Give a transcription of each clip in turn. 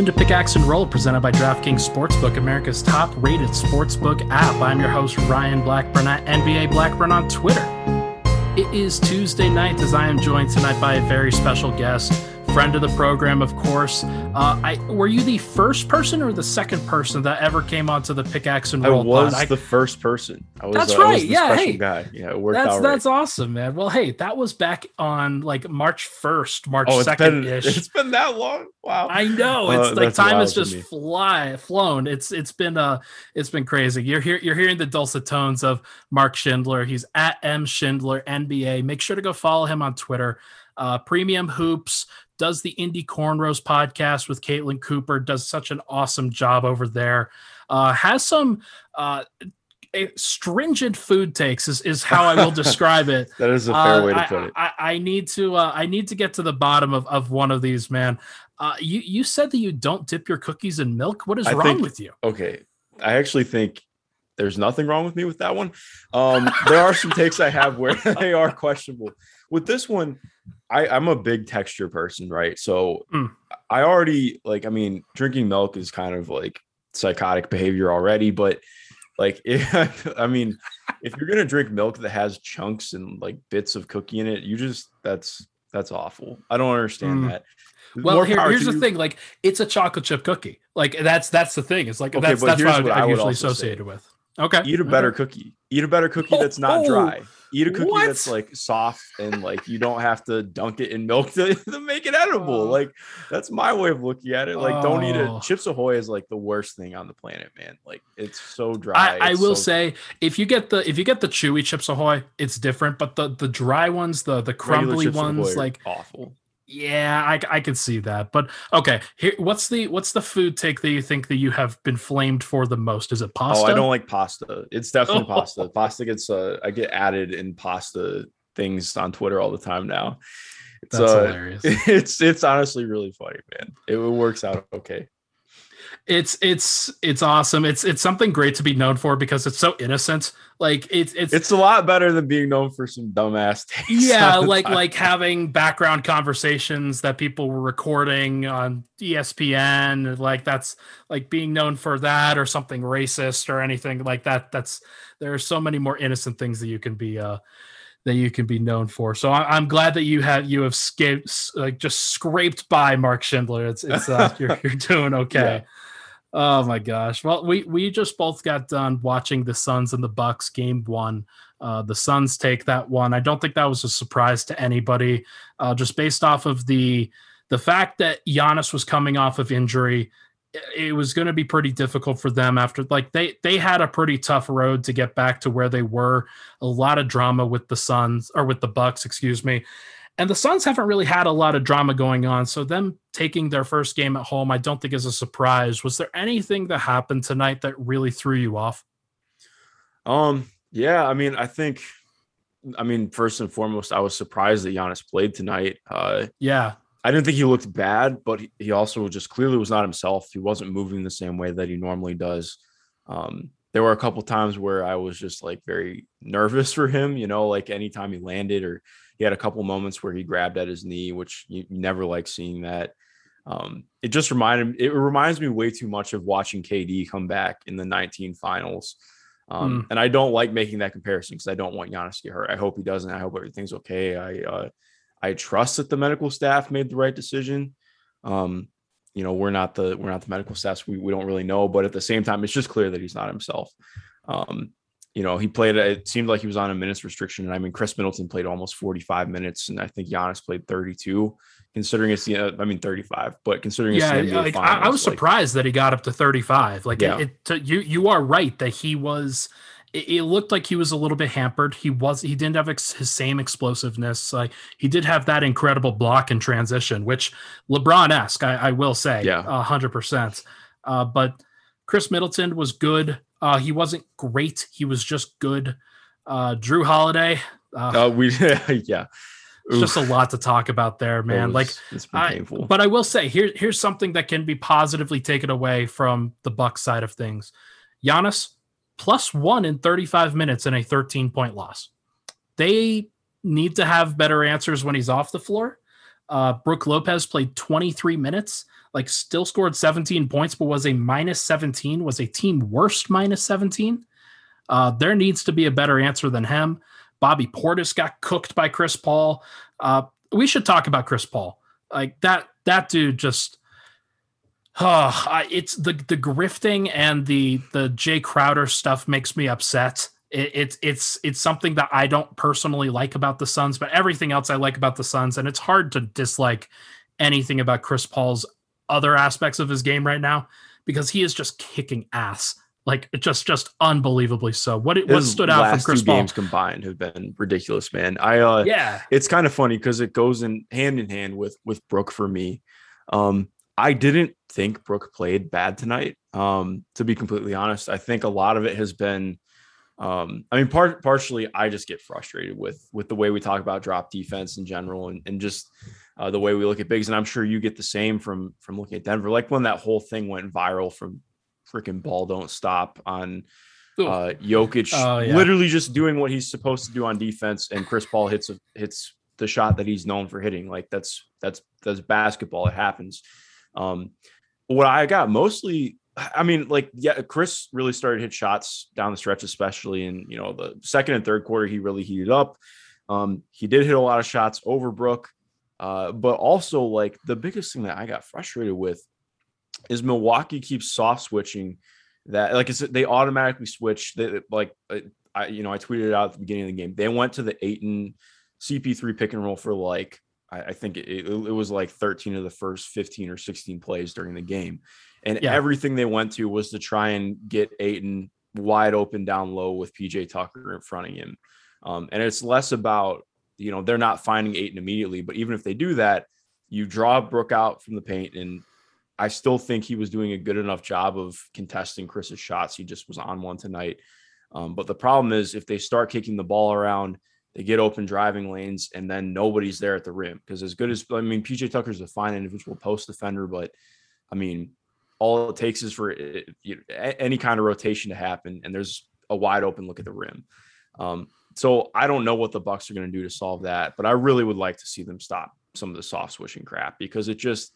into Pickaxe and Roll, presented by DraftKings Sportsbook, America's top rated sportsbook app. I'm your host, Ryan Blackburn at NBA Blackburn on Twitter. It is Tuesday night as I am joined tonight by a very special guest friend of the program, of course. Uh, I were you the first person or the second person that ever came onto the pickaxe and roll? I was pod? the I, first person. I was, that's uh, right. yeah, hey, guy. Yeah, it worked that's, out. That's right. awesome, man. Well, hey, that was back on like March first, March second ish. It's been that long. Wow. I know. It's uh, like time has just fly flown. It's it's been uh it's been crazy. You're here. You're hearing the dulcet tones of Mark Schindler. He's at M Schindler NBA. Make sure to go follow him on Twitter. Uh, premium hoops does the Indy Cornrows podcast with Caitlin Cooper, does such an awesome job over there. Uh, has some uh, stringent food takes is, is how I will describe it. that is a fair uh, way to put it. I, I, I need to uh, I need to get to the bottom of, of one of these, man. Uh, you you said that you don't dip your cookies in milk. What is I wrong think, with you? Okay, I actually think there's nothing wrong with me with that one. Um, there are some takes I have where they are questionable. With this one, I, I'm a big texture person, right? So mm. I already like, I mean, drinking milk is kind of like psychotic behavior already, but like, if, I mean, if you're gonna drink milk that has chunks and like bits of cookie in it, you just that's that's awful. I don't understand mm. that. Well, here, here's the you. thing: like, it's a chocolate chip cookie. Like, that's that's the thing. It's like okay, that's that's what, what I, I usually associated with. Okay. Eat a better okay. cookie. Eat a better cookie that's not oh, dry. Eat a cookie what? that's like soft and like you don't have to dunk it in milk to, to make it edible. Oh. Like that's my way of looking at it. Like oh. don't eat it. Oh. Chips Ahoy is like the worst thing on the planet, man. Like it's so dry. I, I will so say if you get the if you get the chewy Chips Ahoy, it's different. But the the dry ones, the the crumbly ones, like awful. Yeah, I, I can see that. But okay, here what's the what's the food take that you think that you have been flamed for the most? Is it pasta? Oh, I don't like pasta. It's definitely oh. pasta. Pasta gets uh I get added in pasta things on Twitter all the time now. It's That's uh, hilarious. It's it's honestly really funny, man. It works out okay it's it's it's awesome. It's it's something great to be known for because it's so innocent. Like it's it's it's a lot better than being known for some dumbass takes. Yeah, like time. like having background conversations that people were recording on ESPN. Like that's like being known for that or something racist or anything like that. That's there are so many more innocent things that you can be uh that you can be known for. So I, am glad that you have you have scaped like just scraped by Mark Schindler. It's it's uh, you're you're doing okay. Yeah. Oh my gosh. Well, we we just both got done watching the Suns and the Bucks game one. Uh, the Suns take that one. I don't think that was a surprise to anybody, uh, just based off of the the fact that Giannis was coming off of injury. It was going to be pretty difficult for them after like they they had a pretty tough road to get back to where they were. A lot of drama with the Suns or with the Bucks, excuse me. And the Suns haven't really had a lot of drama going on. So them taking their first game at home, I don't think is a surprise. Was there anything that happened tonight that really threw you off? Um, yeah, I mean, I think I mean, first and foremost, I was surprised that Giannis played tonight. Uh yeah. I didn't think he looked bad, but he also just clearly was not himself. He wasn't moving the same way that he normally does. Um, there were a couple times where I was just like very nervous for him, you know, like anytime he landed or he had a couple moments where he grabbed at his knee, which you, you never like seeing that. Um, it just reminded it reminds me way too much of watching KD come back in the 19 finals. Um, mm. And I don't like making that comparison because I don't want Giannis to get hurt. I hope he doesn't. I hope everything's okay. I uh, I trust that the medical staff made the right decision. Um, you know, we're not the we're not the medical staff. We we don't really know, but at the same time, it's just clear that he's not himself. Um, you know, he played, it seemed like he was on a minutes restriction. And I mean, Khris Middleton played almost 45 minutes, and I think Giannis played 32, considering it's the, I mean, 35, but considering yeah, like, finals, I, I, was like, surprised that he got up to 35. Like, yeah. it, it, you, you are right that he was, it, it, looked like he was a little bit hampered. He was, he didn't have ex, his same explosiveness. Like, he did have that incredible block and transition, which LeBron esque, I, I, will say, yeah, 100%. Uh, but Khris Middleton was good. Uh, he wasn't great. He was just good. Uh, Jrue Holiday. Uh, uh we yeah. It's just a lot to talk about there, man. Was, like, I, but I will say here, here's something that can be positively taken away from the Bucks side of things. Giannis plus one in 35 minutes in a 13 point loss. They need to have better answers when he's off the floor. Uh, Brook Lopez played 23 minutes, like still scored 17 points, but was a minus 17, was a team worst minus 17. Uh, there needs to be a better answer than him. Bobby Portis got cooked by Chris Paul. Uh, we should talk about Chris Paul. Like that, that dude just Oh, it's the the grifting and the the Jae Crowder stuff makes me upset. It, it's it's it's something that I don't personally like about the Suns, but everything else I like about the Suns, and it's hard to dislike anything about Chris Paul's other aspects of his game right now because he is just kicking ass, like just just unbelievably so. What it, what stood out from Chris two Paul? games combined have been ridiculous, man. I uh, yeah, it's kind of funny because it goes in hand in hand with with Brook for me. Um, I didn't think Brook played bad tonight. Um, to be completely honest, I think a lot of it has been. Um, I mean, part partially, I just get frustrated with with the way we talk about drop defense in general, and and just uh, the way we look at bigs. And I'm sure you get the same from from looking at Denver. Like when that whole thing went viral from freaking ball don't stop on uh, Jokic, oh, yeah. literally just doing what he's supposed to do on defense, and Chris Paul hits hits the shot that he's known for hitting. Like that's that's that's basketball. It happens. Um, what I got mostly, I mean, like, yeah, Chris really started hit shots down the stretch, especially in, you know, the second and third quarter, he really heated up. Um, he did hit a lot of shots over Brook. Uh, but also like the biggest thing that I got frustrated with is Milwaukee keeps soft switching that like it's they automatically switch they, like I you know I tweeted it out at the beginning of the game they went to the Ayton CP3 pick and roll for like I, I think it, it, it, was like 13 of the first 15 or 16 plays during the game. And yeah. everything they went to was to try and get Ayton wide open down low with PJ Tucker in front of him. Um, and it's less about, you know, they're not finding Ayton immediately, but even if they do that, you draw Brook out from the paint. And I still think he was doing a good enough job of contesting Chris's shots. He just was on one tonight. Um, but the problem is if they start kicking the ball around, they get open driving lanes, and then nobody's there at the rim. Because as good as I mean, PJ Tucker's a fine individual post defender, but I mean, all it takes is for eh, you know, any kind of rotation to happen, and there's a wide open look at the rim. Um, so I don't know what the Bucks are going to do to solve that, but I really would like to see them stop some of the soft switching crap because it just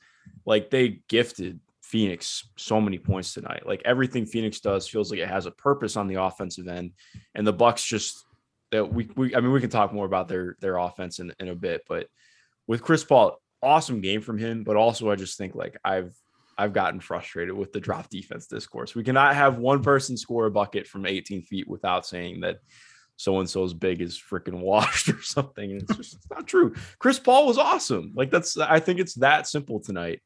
like they gifted Phoenix so many points tonight. Like everything Phoenix does feels like it has a purpose on the offensive end, and the Bucks just that we, we I mean we can talk more about their their offense in, in a bit, but with Chris Paul, awesome game from him, but also I just think like I've I've gotten frustrated with the drop defense discourse. We cannot have one person score a bucket from 18 feet without saying that so and so's big is freaking washed or something. And it's just it's not true. Chris Paul was awesome. Like that's I think it's that simple tonight.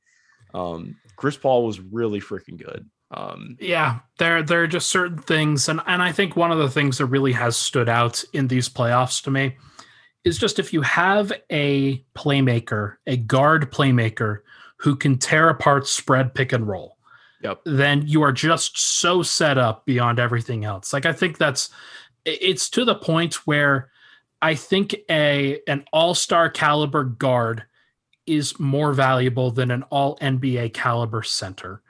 Um, Chris Paul was really freaking good. Um, yeah, there there are just certain things, and and I think one of the things that really has stood out in these playoffs to me is just if you have a playmaker, a guard playmaker who can tear apart spread pick and roll, yep. then you are just so set up beyond everything else. Like I think that's it's to the point where I think a an all-star caliber guard is more valuable than an all NBA caliber center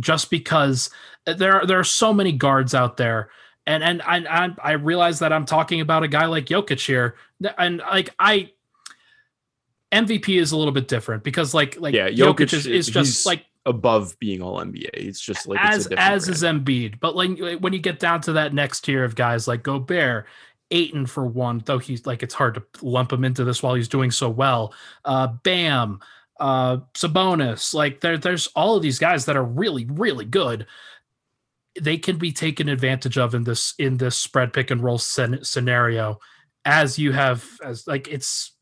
just because uh, there are, there are so many guards out there. And and I, I realize that I'm talking about a guy like Jokic here, and like I MVP is a little bit different because like like yeah, Jokic, Jokic is, is just like above being all NBA. It's just like as as is Embiid, but like when you get down to that next tier of guys like Gobert, Ayton for one, though he's like it's hard to lump him into this while he's doing so well. Uh, Bam, uh, Sabonis, like there, there's all of these guys that are really, really good. They can be taken advantage of in this in this spread pick and roll sen- scenario, as you have as like it's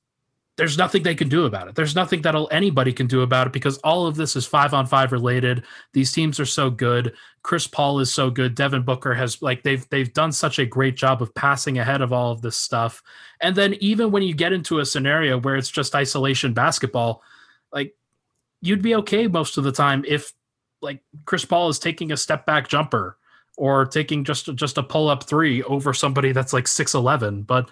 there's nothing they can do about it. There's nothing that anybody can do about it because all of this is five on five related. These teams are so good. Chris Paul is so good. Devin Booker has like they've they've done such a great job of passing ahead of all of this stuff. And then even when you get into a scenario where it's just isolation basketball, like you'd be okay most of the time if like Chris Paul is taking a step back jumper or taking just just a pull up three over somebody that's like 6'11 but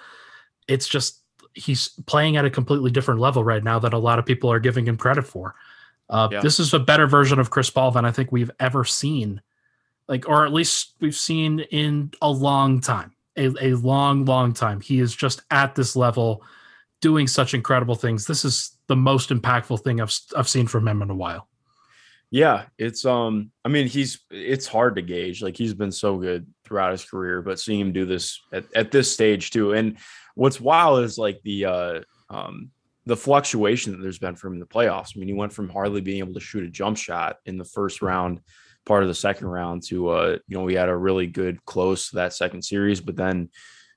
it's just he's playing at a completely different level right now that a lot of people are giving him credit for uh, yeah. this is a better version of Chris Paul than I think we've ever seen like or at least we've seen in a long time a, a long long time he is just at this level doing such incredible things this is the most impactful thing I've I've seen from him in a while. Yeah, it's um I mean he's it's hard to gauge. Like he's been so good throughout his career, but seeing him do this at, at this stage too. And what's wild is like the uh um the fluctuation that there's been from the playoffs. I mean, he went from hardly being able to shoot a jump shot in the first round, part of the second round, to uh, you know, we had a really good close to that second series, but then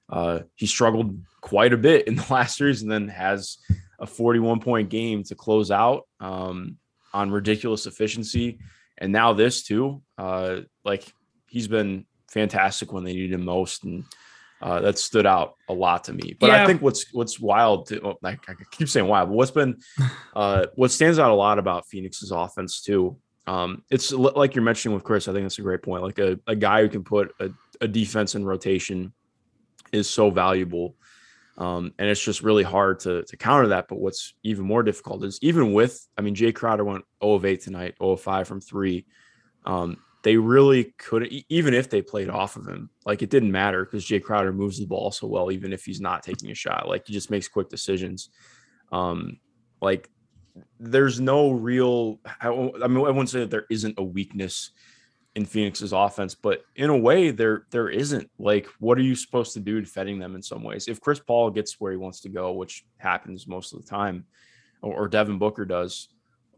uh he struggled quite a bit in the last series and then has a 41 point game to close out um on ridiculous efficiency. And now this too. Uh like he's been fantastic when they needed him most. And uh, that stood out a lot to me. But yeah. I think what's what's wild, to, oh, like I keep saying wild, but what's been uh, what stands out a lot about Phoenix's offense too. Um, it's like you're mentioning with Chris. I think that's a great point. Like a, a guy who can put a, a defense in rotation is so valuable. Um, and it's just really hard to, to counter that. But what's even more difficult is even with, I mean, Jae Crowder went 0 of 8 tonight, 0 of 5 from three. Um, they really couldn't, even if they played off of him, like it didn't matter because Jae Crowder moves the ball so well, even if he's not taking a shot. Like he just makes quick decisions. Um, like there's no real, I, I mean, I wouldn't say that there isn't a weakness in Phoenix's offense, but in a way, there there isn't. Like, what are you supposed to do defending them in some ways? If Chris Paul gets where he wants to go, which happens most of the time, or, or Devin Booker does,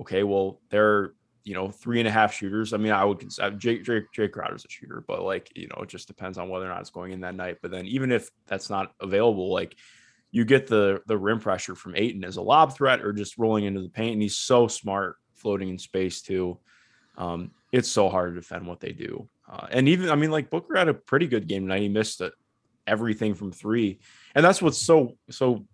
okay, well, they're you know, three and a half shooters. I mean, I would consider Jake, Jake, Jake Crowder's a shooter, but like, you know, it just depends on whether or not it's going in that night. But then even if that's not available, like you get the the rim pressure from Ayton as a lob threat or just rolling into the paint. And he's so smart floating in space too. Um, it's so hard to defend what they do. Uh, and even, I mean, like Booker had a pretty good game tonight. He missed it, everything from three. And that's what's so, so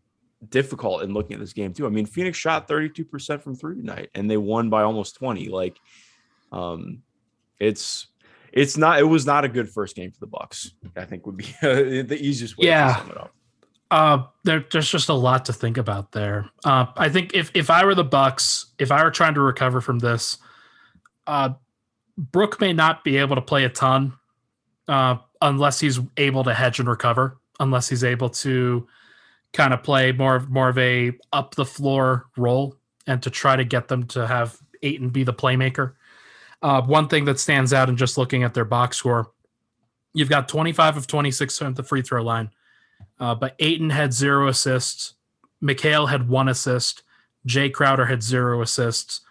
difficult in looking at this game too. I mean, Phoenix shot 32% from three tonight and they won by almost 20. Like um it's it's not it was not a good first game for the Bucks. I think would be the easiest way yeah. to sum it up. Uh there, there's just a lot to think about there. Uh I think if if I were the Bucks, if I were trying to recover from this, uh Brook may not be able to play a ton uh unless he's able to hedge and recover, unless he's able to kind of play more of more of a up the floor role and to try to get them to have Ayton be the playmaker. Uh, one thing that stands out in just looking at their box score, you've got 25 of 26 at the free throw line, uh, but Ayton had zero assists. Mikal had one assist. Jae Crowder had zero assists.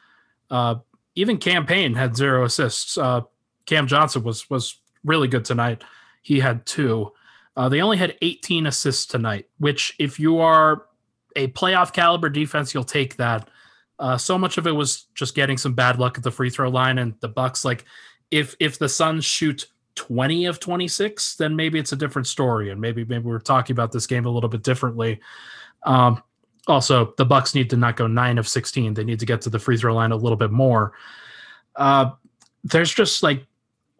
Uh, even Cam Payne had zero assists. Uh, Cam Johnson was was really good tonight. He had two. Uh, they only had 18 assists tonight, which, if you are a playoff caliber defense, you'll take that. Uh, so much of it was just getting some bad luck at the free throw line, and the Bucks. Like, if if the Suns shoot 20 of 26, then maybe it's a different story, and maybe maybe we're talking about this game a little bit differently. Um, also, the Bucks need to not go nine of 16. They need to get to the free throw line a little bit more. Uh, there's just like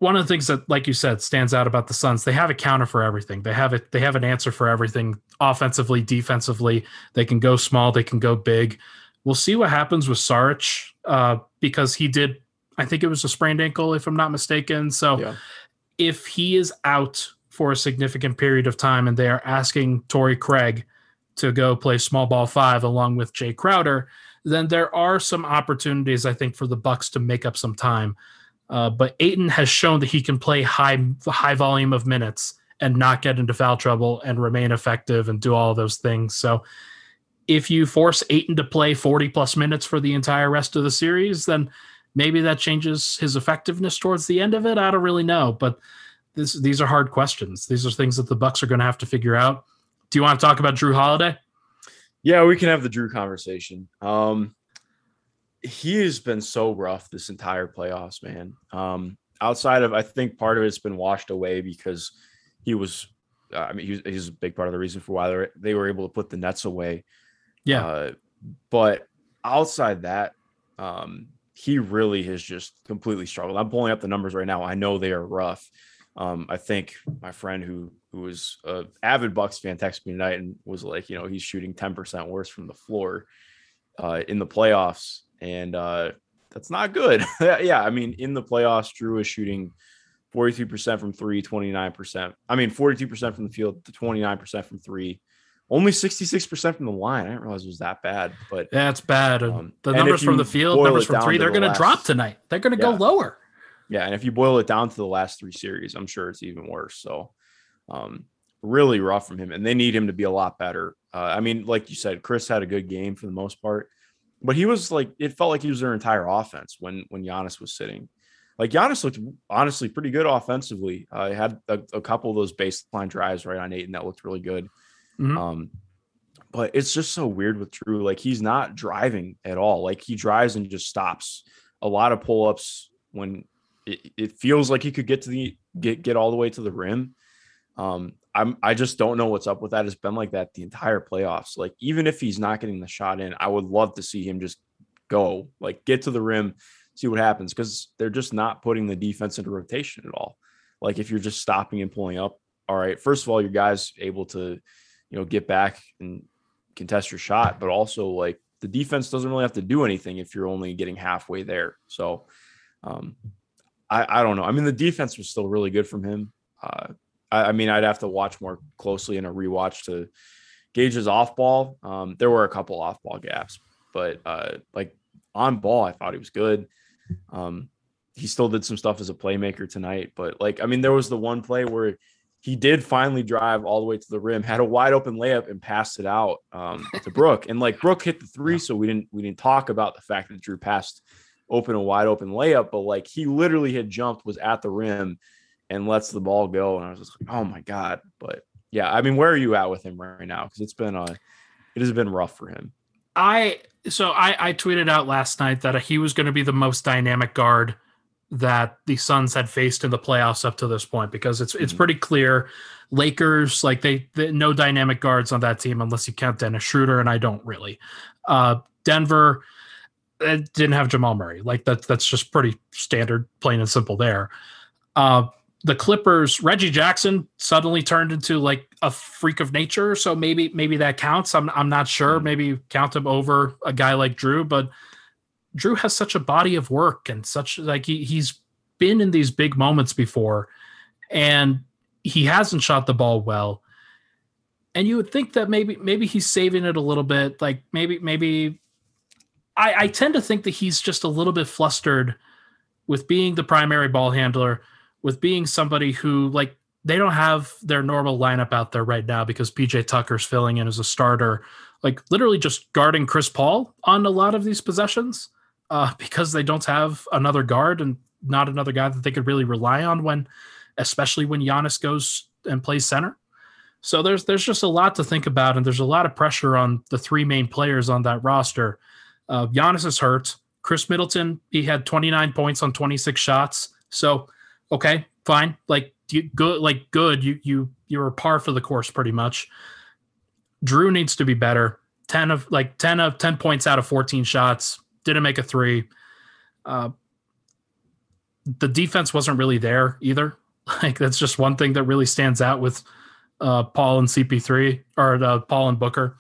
one of the things that, like you said, stands out about the Suns, they have a counter for everything. They have it. They have an answer for everything, offensively, defensively. They can go small. They can go big. We'll see what happens with Saric uh, because he did. I think it was a sprained ankle, if I'm not mistaken. So, yeah. if he is out for a significant period of time, and they are asking Torrey Craig to go play small ball five along with Jae Crowder, then there are some opportunities I think for the Bucks to make up some time. Uh, but Ayton has shown that he can play high high volume of minutes and not get into foul trouble and remain effective and do all those things. So if you force Ayton to play 40 plus minutes for the entire rest of the series, then maybe that changes his effectiveness towards the end of it. I don't really know, but this, these are hard questions. These are things that the Bucks are going to have to figure out. Do you want to talk about Jrue Holiday? Yeah, we can have the Jrue conversation. Um, he has been so rough this entire playoffs, man. Um, outside of, I think part of it's been washed away because he was, uh, I mean, he he's a big part of the reason for why they they were able to put the Nets away. Yeah. Uh, but outside that, um, he really has just completely struggled. I'm pulling up the numbers right now. I know they are rough. Um, I think my friend who who was a avid Bucks fan texted me tonight and was like, you know, he's shooting 10% worse from the floor uh, in the playoffs and uh, that's not good. yeah, I mean, in the playoffs, Jrue is shooting 43% from three, 29%. I mean, 42% from the field to 29% from three, only 66% from the line. I didn't realize it was that bad, but yeah, it's bad. Um, the numbers from the field, numbers from three, they're going to drop tonight. They're going to yeah. go lower. Yeah, and if you boil it down to the last three series, I'm sure it's even worse. So, um, really rough from him, and they need him to be a lot better. Uh, I mean, like you said, Khris had a good game for the most part, but he was like, it felt like he was their entire offense when when Giannis was sitting. Like Giannis looked honestly pretty good offensively. I uh, had a, a, couple of those baseline drives right on eight, and that looked really good. Mm-hmm. Um, but it's just so weird with Jrue. Like he's not driving at all. Like he drives and just stops. A lot of pull ups when it, it feels like he could get to the get get all the way to the rim. Um, I'm I just don't know what's up with that. It's been like that the entire playoffs. Like even if he's not getting the shot in, I would love to see him just go like get to the rim, see what happens because they're just not putting the defense into rotation at all. Like if you're just stopping and pulling up, all right. First of all, your guys able to, you know, get back and contest your shot, but also like the defense doesn't really have to do anything if you're only getting halfway there. So um, I, I don't know. I mean, the defense was still really good from him. Uh, I, I, mean, I'd have to watch more closely in a rewatch to gauge his off ball. Um, there were a couple off ball gaps, but uh, like on ball, I thought he was good. Um, he still did some stuff as a playmaker tonight, but like, I mean, there was the one play where he did finally drive all the way to the rim, had a wide open layup and passed it out um, to Brook. And like Brook hit the three, so we didn't we didn't talk about the fact that Jrue passed open a wide open layup, but like he literally had jumped, was at the rim, and lets the ball go. And I was just like, oh my god. But yeah, I mean, where are you at with him right now? Because it's been a, it has been rough for him. I so I I tweeted out last night that he was going to be the most dynamic guard that the Suns had faced in the playoffs up to this point because it's it's mm-hmm. pretty clear Lakers like they, they, no dynamic guards on that team unless you count Dennis Schroeder and I don't really. Uh, Denver didn't have Jamal Murray. Like that's that's just pretty standard, plain and simple there. Uh, the Clippers, Reggie Jackson suddenly turned into like a freak of nature. So maybe maybe that counts. I'm I'm not sure. Hmm. Maybe count him over a guy like Jrue, but Jrue has such a body of work and such like he he's been in these big moments before, and he hasn't shot the ball well. And you would think that maybe maybe he's saving it a little bit. Like maybe maybe I, I tend to think that he's just a little bit flustered with being the primary ball handler, with being somebody who like they don't have their normal lineup out there right now because PJ Tucker's filling in as a starter, like literally just guarding Chris Paul on a lot of these possessions uh, because they don't have another guard and not another guy that they could really rely on when, especially when Giannis goes and plays center. So there's there's just a lot to think about, and there's a lot of pressure on the three main players on that roster uh, Giannis is hurt. Khris Middleton, he had 29 points on 26 shots. So, okay, fine. Like you good, like good. You you you were par for the course pretty much. Jrue needs to be better. 10 of like 10 of 10 points out of 14 shots. Didn't make a three. Uh, the defense wasn't really there either. Like that's just one thing that really stands out with uh, Paul and CP3 or uh, Paul and Booker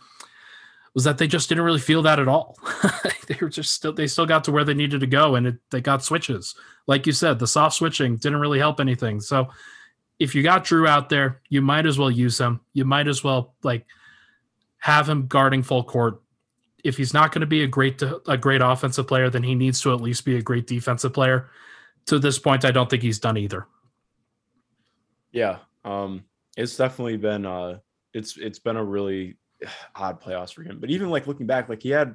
was that they just didn't really feel that at all. they were just still they still got to where they needed to go, and it, they got switches. Like you said, the soft switching didn't really help anything. So if you got Jrue out there, you might as well use him. You might as well like have him guarding full court. If he's not going to be a great a great offensive player, then he needs to at least be a great defensive player. To this point, I don't think he's done either. Yeah, um, it's definitely been uh, it's it's been a really odd playoffs for him. But even like looking back, like he had,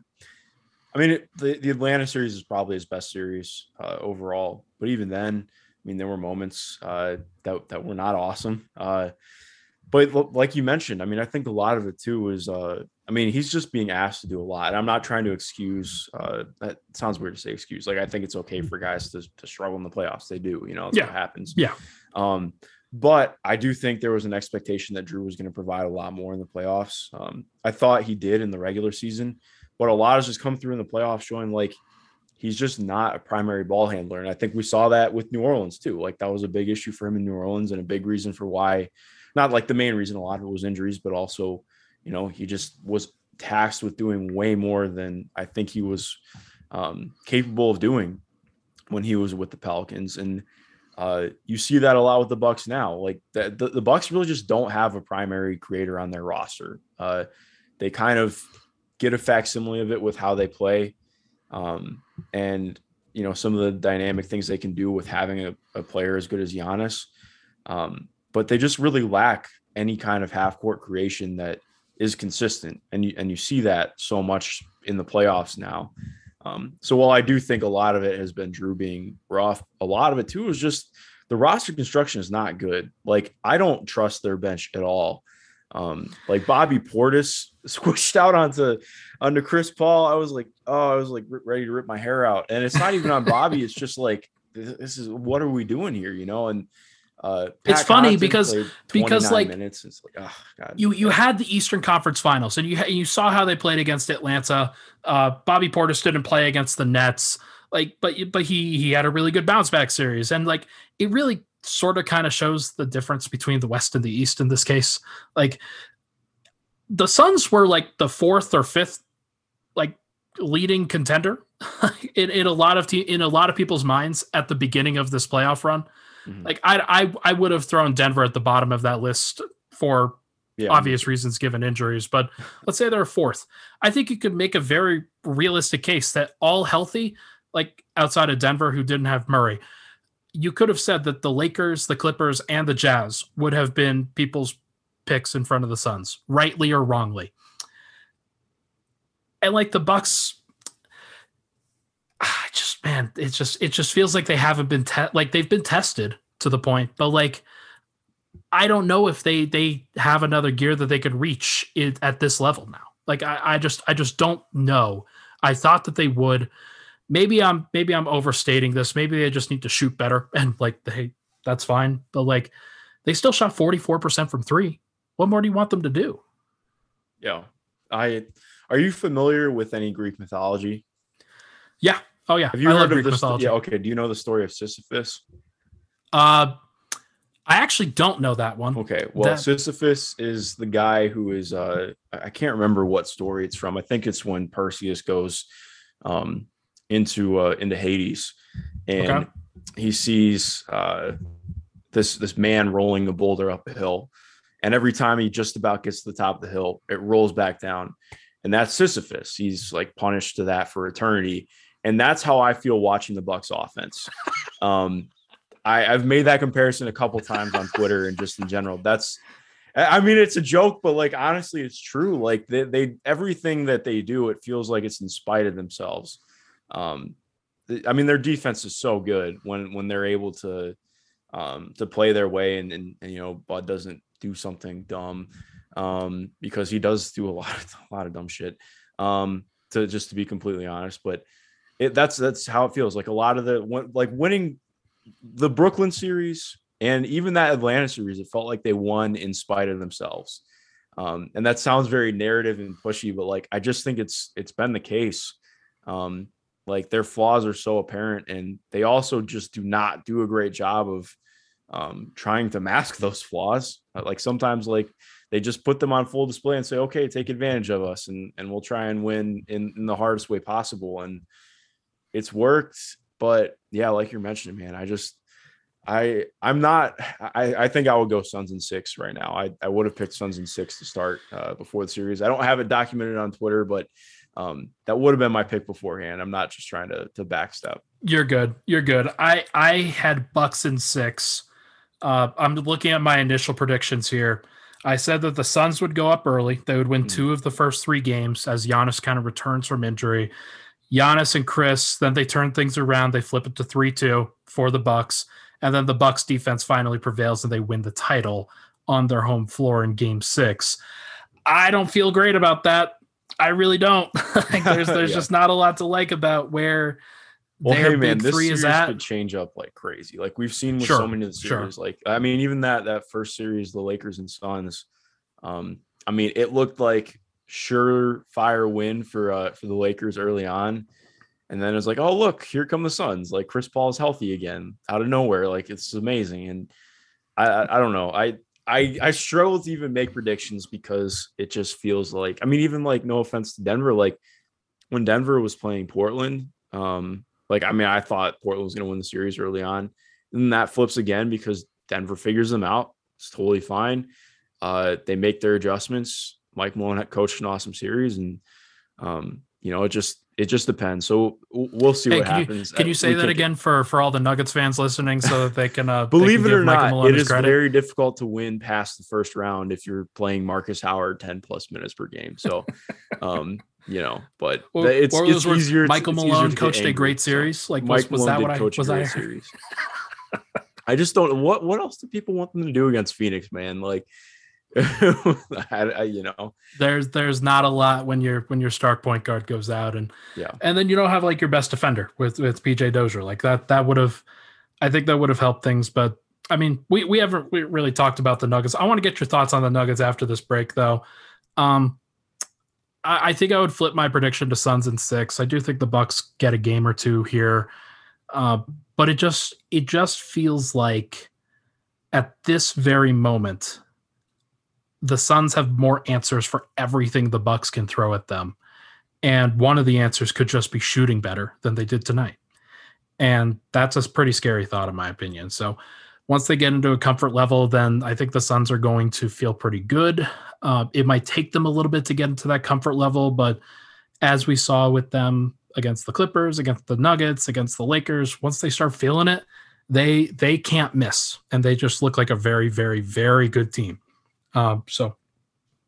I mean, it, the the Atlanta series is probably his best series uh, overall. But even then, I mean, there were moments uh, that that were not awesome. Uh, but like you mentioned, I mean, I think a lot of it too was, uh, I mean, he's just being asked to do a lot. I'm not trying to excuse. Uh, that sounds weird to say excuse. Like I think it's okay for guys to to struggle in the playoffs. They do, you know, that's yeah. what happens. Yeah. Um, but I do think there was an expectation that Jrue was going to provide a lot more in the playoffs. Um, I thought he did in the regular season, but a lot has just come through in the playoffs showing like he's just not a primary ball handler. And I think we saw that with New Orleans too. Like that was a big issue for him in New Orleans and a big reason for why, not like the main reason, a lot of it was injuries, but also, you know, he just was tasked with doing way more than I think he was um, capable of doing when he was with the Pelicans. And uh, you see that a lot with the Bucks now. Like the, the, the Bucks really just don't have a primary creator on their roster. Uh, they kind of get a facsimile of it with how they play, um, and you know some of the dynamic things they can do with having a, a player as good as Giannis. Um, but they just really lack any kind of half court creation that is consistent, and you and you see that so much in the playoffs now. Um, so while I do think a lot of it has been Jrue being rough, a lot of it too is just the roster construction is not good. Like I don't trust their bench at all. Um, like Bobby Portis squished out onto onto Chris Paul. I was like, oh, I was like ready to rip my hair out. And it's not even on Bobby. It's just like this is what are we doing here, you know? And uh, it's funny because because like minutes. It's like oh god. You you had the Eastern Conference Finals and you you saw how they played against Atlanta. Uh, Bobby Portis didn't play against the Nets. Like, but but he he had a really good bounce back series and like it really sort of kind of shows the difference between the West and the East in this case. Like the Suns were like the fourth or fifth like leading contender in, in a lot of te- in a lot of people's minds at the beginning of this playoff run. Mm-hmm. Like I, I I would have thrown Denver at the bottom of that list for yeah. obvious reasons given injuries, but let's say they're fourth. I think you could make a very realistic case that all healthy, like outside of Denver, who didn't have Murray, you could have said that the Lakers, the Clippers, and the Jazz would have been people's picks in front of the Suns, rightly or wrongly. And like the Bucks, ah, I just man, it just it just feels like they haven't been te- like they've been tested to the point, but like I don't know if they they have another gear that they could reach it at this level now. Like I, I just I just don't know. I thought that they would. Maybe I'm maybe I'm overstating this. Maybe they just need to shoot better and like they that's fine. But like they still shot 44% from three. What more do you want them to do? Yeah. I are you familiar with any Greek mythology? Yeah. Oh yeah. Have you I heard of this? Yeah. Okay. Do you know the story of Sisyphus? Uh, I actually don't know that one. Okay. Well, that... Sisyphus is the guy who is. Uh, I can't remember what story it's from. I think it's when Perseus goes, um, into uh into Hades, and okay. he sees uh this this man rolling a boulder up a hill, and every time he just about gets to the top of the hill, it rolls back down, and that's Sisyphus. He's like punished to that for eternity, and that's how I feel watching the Bucks offense. Um, I, I've made that comparison a couple times on Twitter and just in general. That's I mean, it's a joke, but like honestly, it's true. Like they, they everything that they do, it feels like it's in spite of themselves. Um, I mean, their defense is so good when when they're able to um to play their way and, and, and you know Bud doesn't do something dumb um because he does do a lot of a lot of dumb shit um to just to be completely honest but it that's that's how it feels like a lot of the like winning the Brooklyn series and even that Atlanta series, it felt like they won in spite of themselves. Um, and that sounds very narrative and pushy, but like I just think it's it's been the case. Um, like their flaws are so apparent, and they also just do not do a great job of um, trying to mask those flaws. Like sometimes, like they just put them on full display and say, "Okay, take advantage of us, and and we'll try and win in, in the hardest way possible." And it's worked but yeah, like you're mentioning, man, I just I I'm not I, I think I would go Suns and six right now. I, I would have picked Suns and six to start uh, before the series. I don't have it documented on Twitter, but um, that would have been my pick beforehand. I'm not just trying to to backstep. You're good. You're good. I I had Bucks and six. Uh, I'm looking at my initial predictions here. I said that the Suns would go up early. They would win mm-hmm. two of the first three games as Giannis kind of returns from injury. Giannis and Chris. Then they turn things around. They flip it to three two for the Bucks, and then the Bucks defense finally prevails and they win the title on their home floor in Game Six. I don't feel great about that. I really don't. there's there's yeah. just not a lot to like about where well, their hey man, big this three series is at. could change up like crazy. Like we've seen with sure, so many of the series. Sure. Like I mean, even that that first series, the Lakers and Suns. Um, I mean, it looked like surefire win for uh for the Lakers early on. And then it's like, oh look, here come the Suns. Like Chris Paul is healthy again out of nowhere. Like it's amazing. And I I, I don't know. I I I struggle to even make predictions because it just feels like I mean, even like no offense to Denver, like when Denver was playing Portland, um, like I mean, I thought Portland was gonna win the series early on. and that flips again because Denver figures them out. It's totally fine. Uh, they make their adjustments. Mike Malone had coached an awesome series, and um, you know, it just it just depends. So we'll see hey, what can happens. You, can you say that again for for all the Nuggets fans listening, so that they can uh, believe they can it or not? It is credit? very difficult to win past the first round if you're playing Markus Howard ten plus minutes per game. So, um, you know, but well, it's, it's easier. Michael it's Malone coached a great series. So like, was, was that what I was? I series. I just don't. What what else do people want them to do against Phoenix, man? Like I, I, you know, there's there's not a lot when your when your start point guard goes out, and yeah, and then you don't have like your best defender with with PJ Dozier like that. That would have, I think that would have helped things. But I mean, we we haven't we really talked about the Nuggets. I want to get your thoughts on the Nuggets after this break, though. Um, I, I think I would flip my prediction to Suns in six. I do think the Bucks get a game or two here, uh, but it just it just feels like at this very moment the Suns have more answers for everything the Bucks can throw at them. And one of the answers could just be shooting better than they did tonight. And that's a pretty scary thought, in my opinion. So once they get into a comfort level, then I think the Suns are going to feel pretty good. Uh, it might take them a little bit to get into that comfort level, but as we saw with them against the Clippers, against the Nuggets, against the Lakers, once they start feeling it, they they can't miss, and they just look like a very, very, very good team. Um, so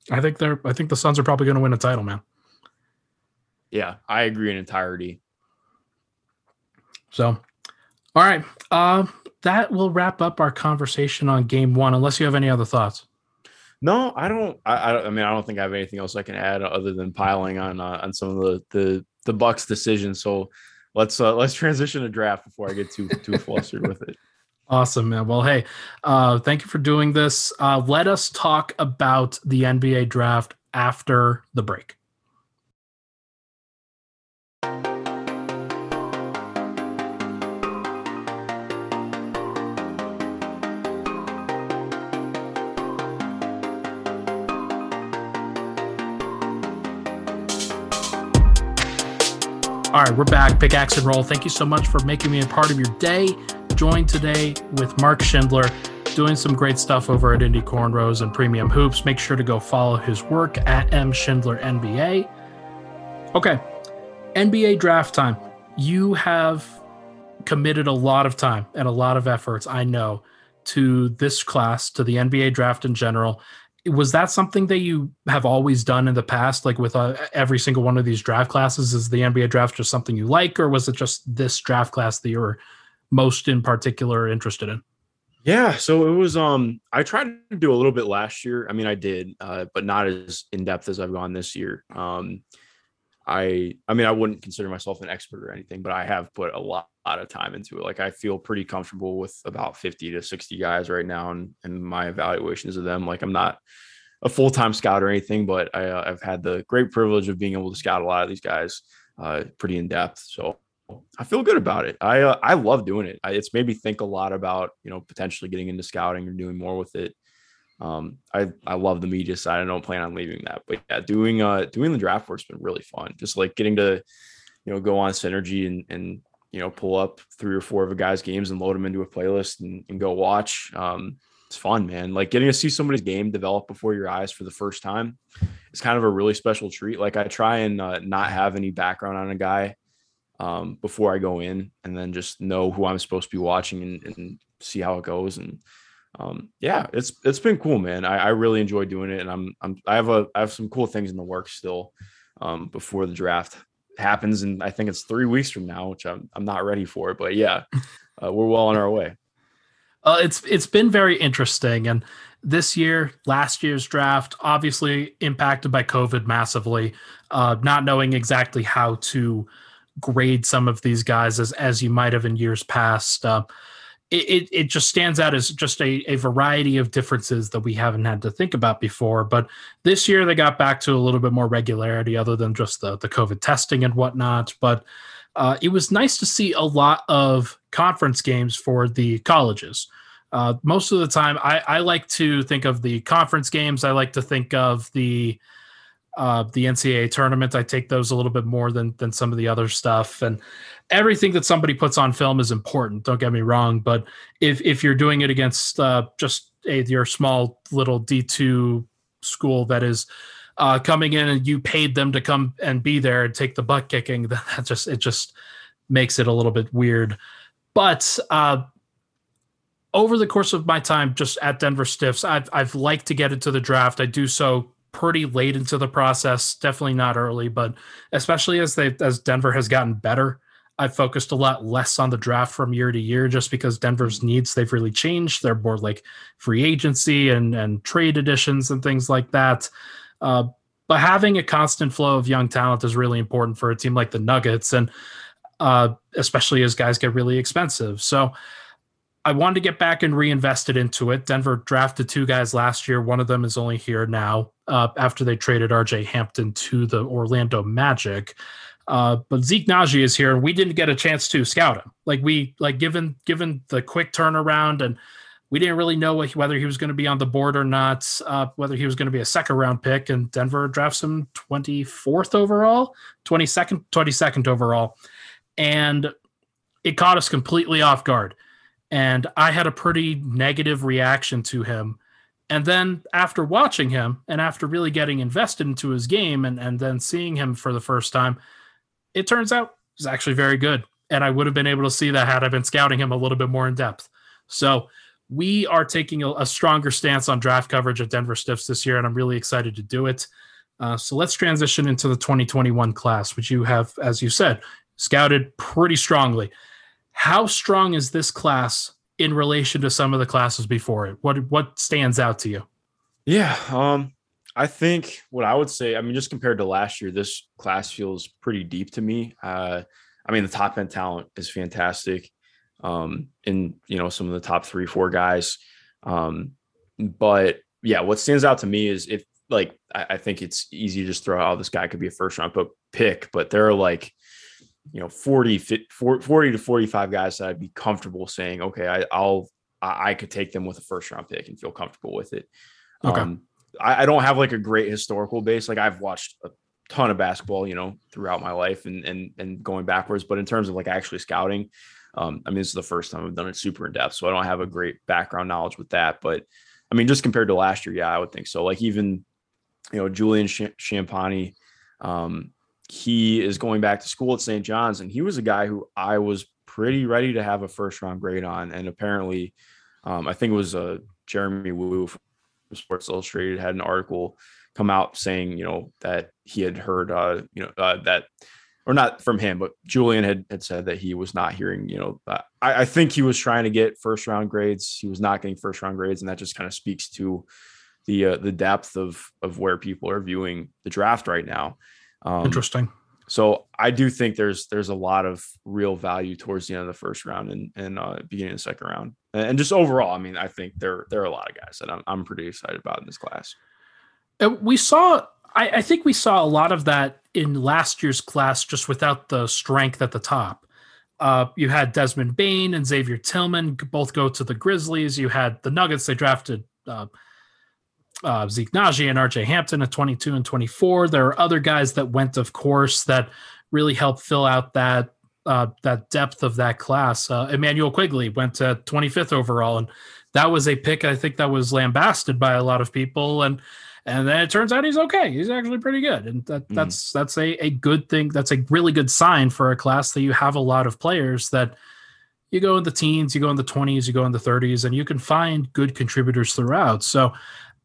I think they're I think the Suns are probably going to win a title, man. Yeah, I agree in entirety. So, all right, uh, that will wrap up our conversation on Game One. Unless you have any other thoughts. No, I don't. I, I, mean, I don't think I have anything else I can add other than piling on uh, on some of the the the Bucks decisions. So let's uh, let's transition to draft before I get too too flustered with it. Awesome, man. Well, hey, uh, thank you for doing this. Uh, let us talk about the NBA draft after the break. All right, we're back. Pickaxe and roll. Thank you so much for making me a part of your day joined today with Mark Schindler, doing some great stuff over at Indy Cornrows and Premium Hoops. Make sure to go follow his work at M Schindler NBA. Okay, NBA draft time. You have committed a lot of time and a lot of efforts, I know, to this class, to the NBA draft in general. Was that something that you have always done in the past, like with uh, every single one of these draft classes? Is the NBA draft just something you like, or was it just this draft class that you were most in particular interested in? Yeah, so it was um I tried to do a little bit last year. I mean, I did, uh, but not as in depth as I've gone this year. Um I I mean, I wouldn't consider myself an expert or anything, but I have put a lot, lot of time into it. Like I feel pretty comfortable with about 50 to 60 guys right now and and my evaluations of them. Like I'm not a full-time scout or anything, but I, uh, I've had the great privilege of being able to scout a lot of these guys uh, pretty in depth. So I feel good about it. I uh, I love doing it. I, it's made me think a lot about you know potentially getting into scouting or doing more with it. Um, I I love the media side. I don't plan on leaving that, but yeah, doing uh doing the draft work's been really fun. Just like getting to you know go on synergy and and you know pull up three or four of a guy's games and load them into a playlist and, and go watch. Um, it's fun, man. Like getting to see somebody's game develop before your eyes for the first time It's kind of a really special treat. Like I try and uh, not have any background on a guy um, before I go in, and then just know who I'm supposed to be watching and, and see how it goes. And um, yeah, it's it's been cool, man. I, I, really enjoy doing it, and I'm I'm I have a I have some cool things in the works still um, before the draft happens, and I think it's three weeks from now, which I'm I'm not ready for. But yeah, uh, we're well on our way. Uh, it's it's been very interesting, and this year, last year's draft, obviously impacted by COVID massively, uh, not knowing exactly how to grade some of these guys as as you might have in years past. Uh, it, it just stands out as just a, a variety of differences that we haven't had to think about before. But this year they got back to a little bit more regularity, other than just the the COVID testing and whatnot. But uh, it was nice to see a lot of conference games for the colleges. Uh, most of the time, I, I like to think of the conference games. I like to think of the uh, the NCAA tournament. I take those a little bit more than than some of the other stuff, and everything that somebody puts on film is important. Don't get me wrong, but if if you're doing it against uh, just a, your small little D two school that is uh, coming in and you paid them to come and be there and take the butt kicking, that just it just makes it a little bit weird. But uh, over the course of my time just at Denver Stiffs, I've I've liked to get into the draft. I do so pretty late into the process, definitely not early, but especially as they as Denver has gotten better, I've focused a lot less on the draft from year to year just because Denver's needs they've really changed. They're more like free agency and and trade additions and things like that. Uh, but having a constant flow of young talent is really important for a team like the Nuggets, and uh, especially as guys get really expensive. So I wanted to get back and reinvested into it. Denver drafted two guys last year. One of them is only here now uh, after they traded RJ Hampton to the Orlando Magic. Uh, but Zeke Nnaji is here, and we didn't get a chance to scout him. Like we like given given the quick turnaround, and we didn't really know whether he was going to be on the board or not, uh, whether he was going to be a second round pick. And Denver drafts him twenty fourth overall, twenty second, twenty second overall, and it caught us completely off guard and I had a pretty negative reaction to him. And then after watching him and after really getting invested into his game and, and then seeing him for the first time, it turns out he's actually very good. And I would have been able to see that had I been scouting him a little bit more in depth. So we are taking a, a stronger stance on draft coverage at Denver Stiffs this year, and I'm really excited to do it. Uh, so let's transition into the 2021 class, which you have, as you said, scouted pretty strongly. How strong is this class in relation to some of the classes before it? What what stands out to you? Yeah, um, I think what I would say, I mean, just compared to last year, this class feels pretty deep to me. Uh, I mean, the top end talent is fantastic. Um, in you know, some of the top three, four guys. Um, but yeah, what stands out to me is if like I, I think it's easy to just throw out oh, this guy could be a first round pick, but there are like you know 40, 40 to 45 guys that I'd be comfortable saying, okay, I, will I, could take them with a first round pick and feel comfortable with it. Okay. Um, I, I, don't have like a great historical base. Like I've watched a ton of basketball, you know, throughout my life and and and going backwards. But in terms of like actually scouting, um, I mean, this is the first time I've done it super in depth, so I don't have a great background knowledge with that. But I mean, just compared to last year, yeah, I would think so. Like even you know Julian Ch- Champagnie, um, he is going back to school at St. John's, and he was a guy who I was pretty ready to have a first round grade on. And apparently, um, I think it was uh, Jeremy Woo from Sports Illustrated had an article come out saying, you know, that he had heard, uh, you know, uh, that, or not from him, but Julian had, had said that he was not hearing, you know, I, I think he was trying to get first round grades. He was not getting first round grades. And that just kind of speaks to the, uh, the depth of, of where people are viewing the draft right now. Um, Interesting. So I do think there's there's a lot of real value towards the end of the first round and and uh, beginning of the second round, and just overall, I mean, I think there there are a lot of guys that I'm I'm pretty excited about in this class. we saw, I, I think we saw a lot of that in last year's class, just without the strength at the top. Uh, you had Desmond Bane and Xavier Tillman both go to the Grizzlies. You had the Nuggets; they drafted uh, uh, Zeke Nnaji and RJ Hampton at 22 and 24. There are other guys that went, of course, that really helped fill out that uh, that depth of that class. Uh, Immanuel Quickley went to 25th overall, and that was a pick I think that was lambasted by a lot of people. And and then it turns out he's okay. He's actually pretty good, and that mm. that's that's a a good thing. That's a really good sign for a class that you have a lot of players that you go in the teens, you go in the 20s, you go in the 30s, and you can find good contributors throughout. So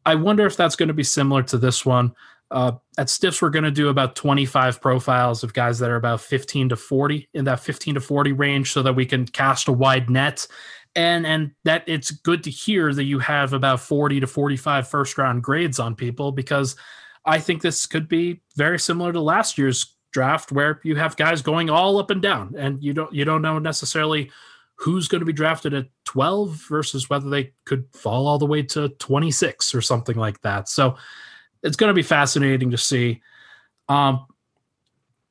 I wonder if that's going to be similar to this one. Uh, at Stiffs, we're going to do about 25 profiles of guys that are about 15 to 40 in that 15 to 40 range so that we can cast a wide net. And, and that it's good to hear that you have about 40 to 45 first round grades on people because I think this could be very similar to last year's draft where you have guys going all up and down and you don't you don't know necessarily who's going to be drafted at 12 versus whether they could fall all the way to 26 or something like that. So it's going to be fascinating to see. Um,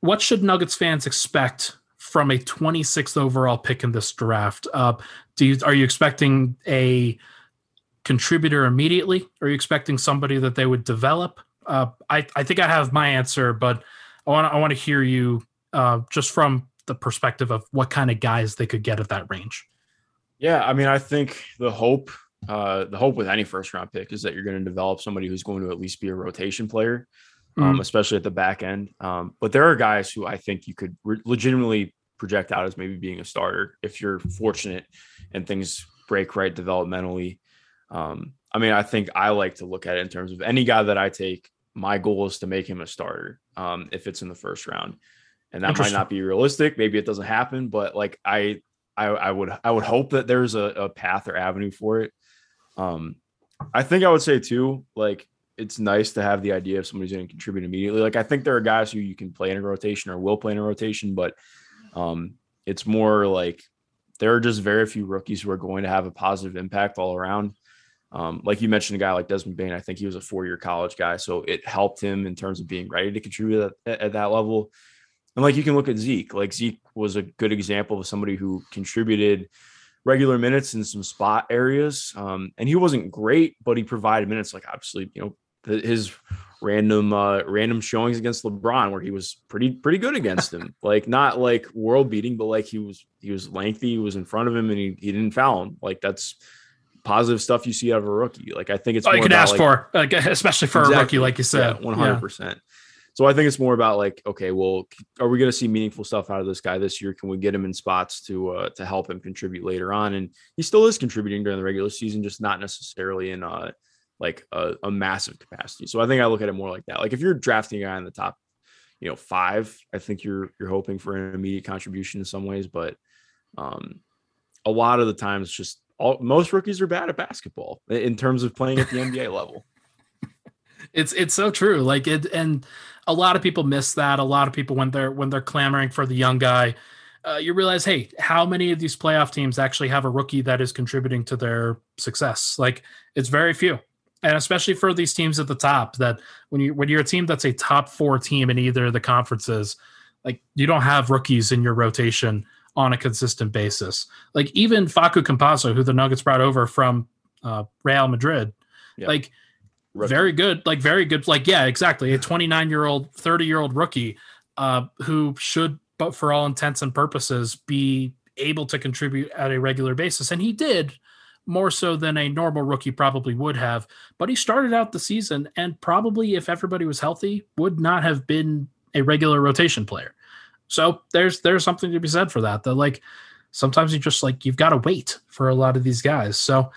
what should Nuggets fans expect from a 26th overall pick in this draft? Uh, do you are you expecting a contributor immediately? Are you expecting somebody that they would develop? uh, I I think I have my answer, but I want I want to hear you uh, just from the perspective of what kind of guys they could get at that range. Yeah, I mean, I think the hope uh, the hope with any first round pick is that you're going to develop somebody who's going to at least be a rotation player, um, mm. especially at the back end. Um, but there are guys who I think you could re- legitimately project out as maybe being a starter if you're fortunate and things break right developmentally. Um, I mean, I think I like to look at it in terms of any guy that I take. My goal is to make him a starter um, if it's in the first round, and that might not be realistic. Maybe it doesn't happen, but like I, I, I would, I would hope that there's a, a path or avenue for it. Um, I think I would say too, like it's nice to have the idea of somebody's going to contribute immediately. Like I think there are guys who you can play in a rotation or will play in a rotation, but um, it's more like there are just very few rookies who are going to have a positive impact all around. Um, like you mentioned, a guy like Desmond Bane, I think he was a four-year college guy, so it helped him in terms of being ready to contribute at, at that level. And like you can look at Zeke, like Zeke was a good example of somebody who contributed regular minutes in some spot areas. Um, and he wasn't great, but he provided minutes. Like obviously, you know, his random uh, random showings against LeBron where he was pretty pretty good against him. like not like world beating, but like he was he was lengthy, he was in front of him, and he, he didn't foul him. Like that's positive stuff you see out of a rookie. Like I think it's oh, you can ask like, for, like, especially for exactly, a rookie, like you said, one hundred percent. So I think it's more about like, okay, well, are we going to see meaningful stuff out of this guy this year? Can we get him in spots to uh, to help him contribute later on? And he still is contributing during the regular season, just not necessarily in uh like a, a massive capacity. So I think I look at it more like that. Like if you're drafting a guy in the top, you know, five, I think you're you're hoping for an immediate contribution in some ways, but um, a lot of the times, just all most rookies are bad at basketball in terms of playing at the NBA level. It's it's so true. Like it, and a lot of people miss that. A lot of people when they're when they're clamoring for the young guy, uh, you realize, hey, how many of these playoff teams actually have a rookie that is contributing to their success? Like it's very few, and especially for these teams at the top. That when you when you're a team that's a top four team in either of the conferences, like you don't have rookies in your rotation on a consistent basis. Like even Facu Campazzo, who the Nuggets brought over from uh, Real Madrid, yep. like rookie. very good, like very good, like yeah, exactly, a 29 year old, 30 year old rookie uh, who should, but for all intents and purposes, be able to contribute at a regular basis, and he did more so than a normal rookie probably would have. But he started out the season and probably, if everybody was healthy, would not have been a regular rotation player. So there's there's something to be said for that. That like sometimes you just like you've got to wait for a lot of these guys. So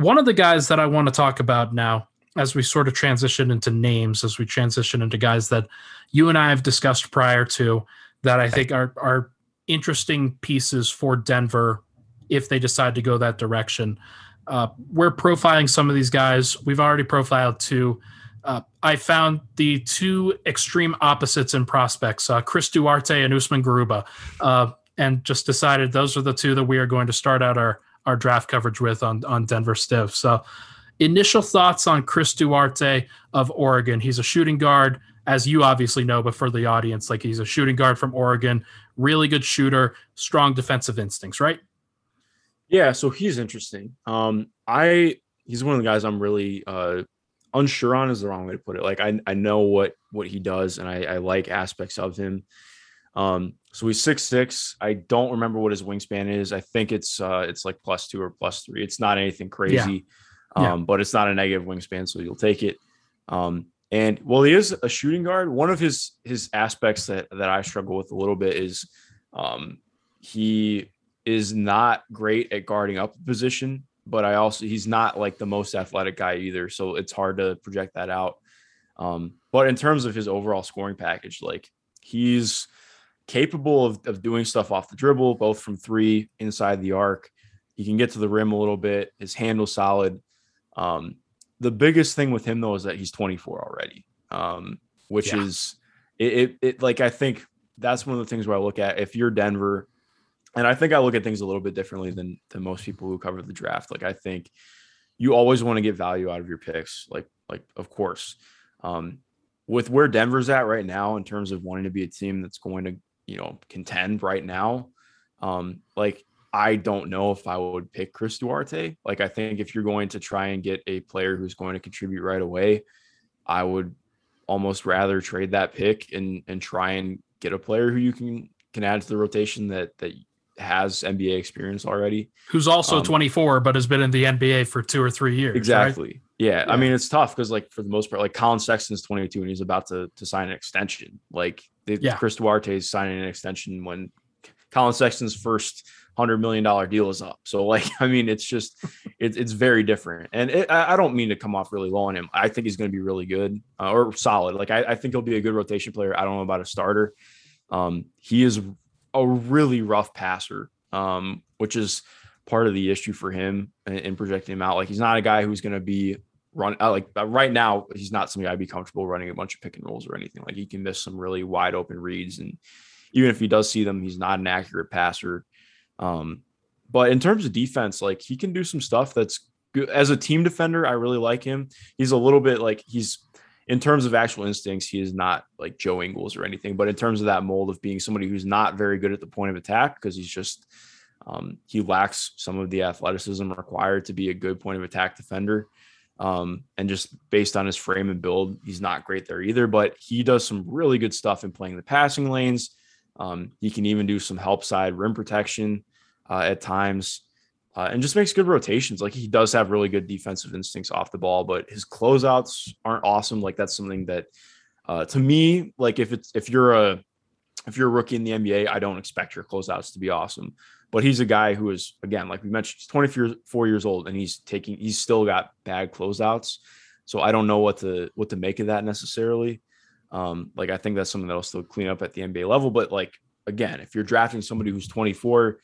one of the guys that I want to talk about now, as we sort of transition into names, as we transition into guys that you and I have discussed prior to, that I think are are interesting pieces for Denver if they decide to go that direction. Uh, we're profiling some of these guys. We've already profiled two. Uh, I found the two extreme opposites in prospects, uh, Chris Duarte and Usman Garuba, uh, and just decided those are the two that we are going to start out our our draft coverage with on on Denver Stiff. So, initial thoughts on Chris Duarte of Oregon. He's a shooting guard, as you obviously know, but for the audience, like he's a shooting guard from Oregon, really good shooter, strong defensive instincts, right? Yeah, so he's interesting. Um, I he's one of the guys I'm really uh unsure on is the wrong way to put it. Like I I know what what he does and I, I like aspects of him. Um, so he's six six. I don't remember what his wingspan is. I think it's uh it's like plus two or plus three. It's not anything crazy, yeah. um, but it's not a negative wingspan, so you'll take it. Um, and well, he is a shooting guard. One of his his aspects that that I struggle with a little bit is um he is not great at guarding up a position, but I also he's not like the most athletic guy either. So it's hard to project that out. Um, but in terms of his overall scoring package, like he's capable of, of doing stuff off the dribble, both from three inside the arc. He can get to the rim a little bit. His handle solid. Um, the biggest thing with him though is that he's 24 already, um, which yeah. is it, it, it. Like I think that's one of the things where I look at if you're Denver, and I think I look at things a little bit differently than than most people who cover the draft. Like I think you always want to get value out of your picks. Like like of course. Um, with where Denver's at right now in terms of wanting to be a team that's going to you know, contend right now. Um, like I don't know if I would pick Chris Duarte. Like I think if you're going to try and get a player who's going to contribute right away, I would almost rather trade that pick and and try and get a player who you can can add to the rotation that that has NBA experience already. Who's also Um, 24, but has been in the NBA for two or three years. right? Exactly. Yeah. I mean, it's tough because, like, for the most part, like Colin Sexton's 22 and he's about to, to sign an extension. Like, the, Yeah. Chris Duarte is signing an extension when Colin Sexton's first $100 million deal is up. So, like, I mean, it's just, it, it's very different. And it, I I don't mean to come off really low on him. I think he's going to be really good uh, or solid. Like, I, I think he'll be a good rotation player. I don't know about a starter. Um, he is a really rough passer, um, which is part of the issue for him in, in projecting him out. Like he's not a guy who's going to be run uh, like uh, right now. He's not somebody I'd be comfortable running a bunch of pick and rolls or anything. Like he can miss some really wide open reads, and even if he does see them, he's not an accurate passer. Um, but in terms of defense, like he can do some stuff that's good as a team defender. I really like him. He's a little bit like he's in terms of actual instincts, he is not like Joe Ingles or anything, but in terms of that mold of being somebody who's not very good at the point of attack because he's just um, he lacks some of the athleticism required to be a good point of attack defender. Um, and just based on his frame and build, he's not great there either. But he does some really good stuff in playing the passing lanes. Um, he can even do some help side rim protection uh, at times uh, and just makes good rotations. Like he does have really good defensive instincts off the ball, but his closeouts aren't awesome. Like that's something that, uh, to me, like if it's if you're a if you're a rookie in the NBA, I don't expect your closeouts to be awesome. But he's a guy who is again, like we mentioned, he's 24 years old and he's taking he's still got bad closeouts. So I don't know what to what to make of that necessarily. Um, like I think that's something that'll still clean up at the NBA level. But like again, if you're drafting somebody who's 24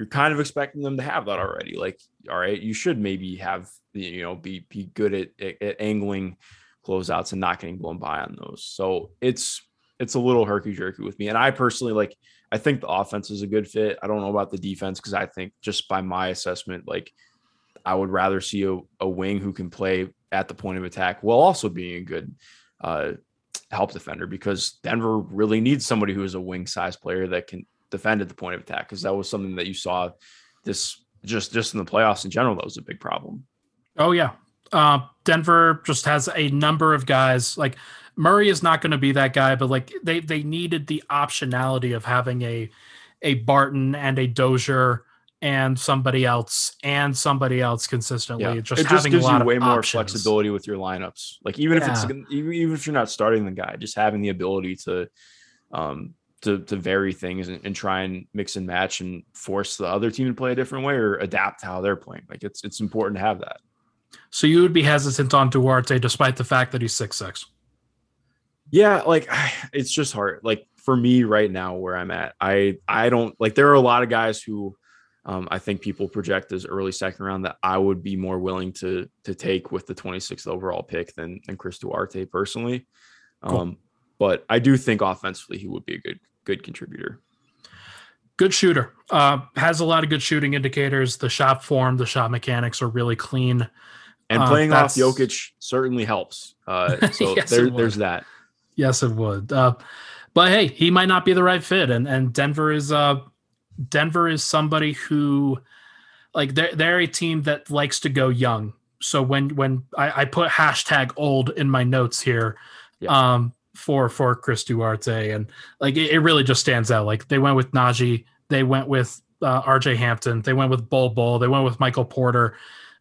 you're kind of expecting them to have that already. Like, all right, you should maybe have you know be be good at, at, at angling closeouts and not getting blown by on those. So it's it's a little herky jerky with me. And I personally like I think the offense is a good fit. I don't know about the defense because I think just by my assessment, like I would rather see a, a wing who can play at the point of attack while also being a good uh help defender because Denver really needs somebody who is a wing size player that can defend at the point of attack because that was something that you saw this just just in the playoffs in general that was a big problem Oh yeah. Uh, Denver just has a number of guys. Like Murray is not going to be that guy, but like they they needed the optionality of having a a Barton and a Dozier and somebody else and somebody else consistently. yeah Just it just having gives a lot you way more options. flexibility with your lineups like even if it's even, even if you're not starting the guy just having the ability to um to to vary things and, and try and mix and match and force the other team to play a different way or adapt how they're playing like it's it's important to have that So you would be hesitant on Duarte despite the fact that he's six six. Yeah, like it's just hard. Like for me right now where I'm at, I I don't like there are a lot of guys who um, I think people project as early second round that I would be more willing to to take with the 26th overall pick than than Chris Duarte personally. Cool. Um, but I do think offensively he would be a good good contributor. Good shooter. Uh, has a lot of good shooting indicators. The shot form, the shot mechanics are really clean. And Uh, playing off that's- Jokic certainly helps. Uh, so Yes, there, there's that. Yes, it would. Uh, but hey, he might not be the right fit, and and Denver is uh Denver is somebody who like they're they're a team that likes to go young. So when when I, I put hashtag old in my notes here, Yeah. um for for Chris Duarte, and like it, it really just stands out. Like they went with Nnaji, they went with uh, R.J. Hampton, they went with Bol Bol, they went with Michael Porter.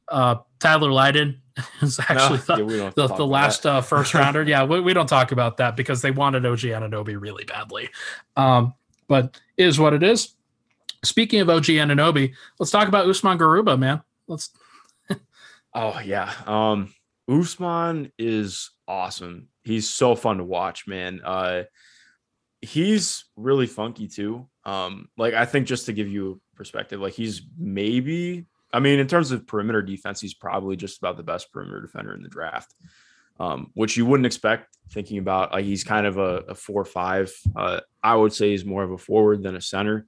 Uh, Tyler Lydon is actually No, the, yeah, we don't have to the, the last uh, first rounder. Yeah, we, we don't talk about that because they wanted OG Anunoby really badly. Um, but is what it is. Speaking of OG Anunoby, let's talk about Usman Garuba, man. Let's Oh yeah. Um Usman is awesome. He's so fun to watch, man. Uh he's really funky too. Um like I think just to give you perspective, like he's maybe I mean in terms of perimeter defense, he's probably just about the best perimeter defender in the draft. Um, which you wouldn't expect thinking about like he's kind of a, a four or five. Uh, I would say he's more of a forward than a center,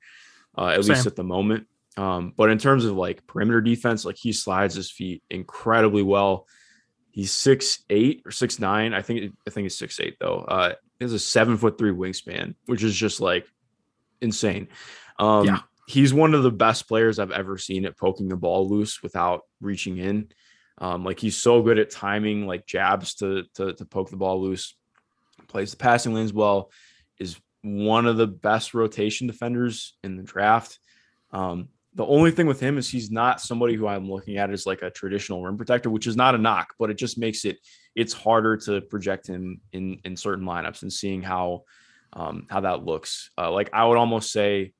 uh, at least at the moment. Um, but in terms of like perimeter defense, like he slides his feet incredibly well. He's six eight or six nine. I think I think he's six eight though. Uh, he has a seven foot three wingspan, which is just like insane. Um, Yeah. he's one of the best players I've ever seen at poking the ball loose without reaching in. Um, like he's so good at timing, like jabs to to to poke the ball loose. Plays the passing lanes well. Is one of the best rotation defenders in the draft. Um, the only thing with him is he's not somebody who I'm looking at as like a traditional rim protector, which is not a knock, but it just makes it it's harder to project him in in certain lineups and seeing how um, how that looks. Uh, like I would almost say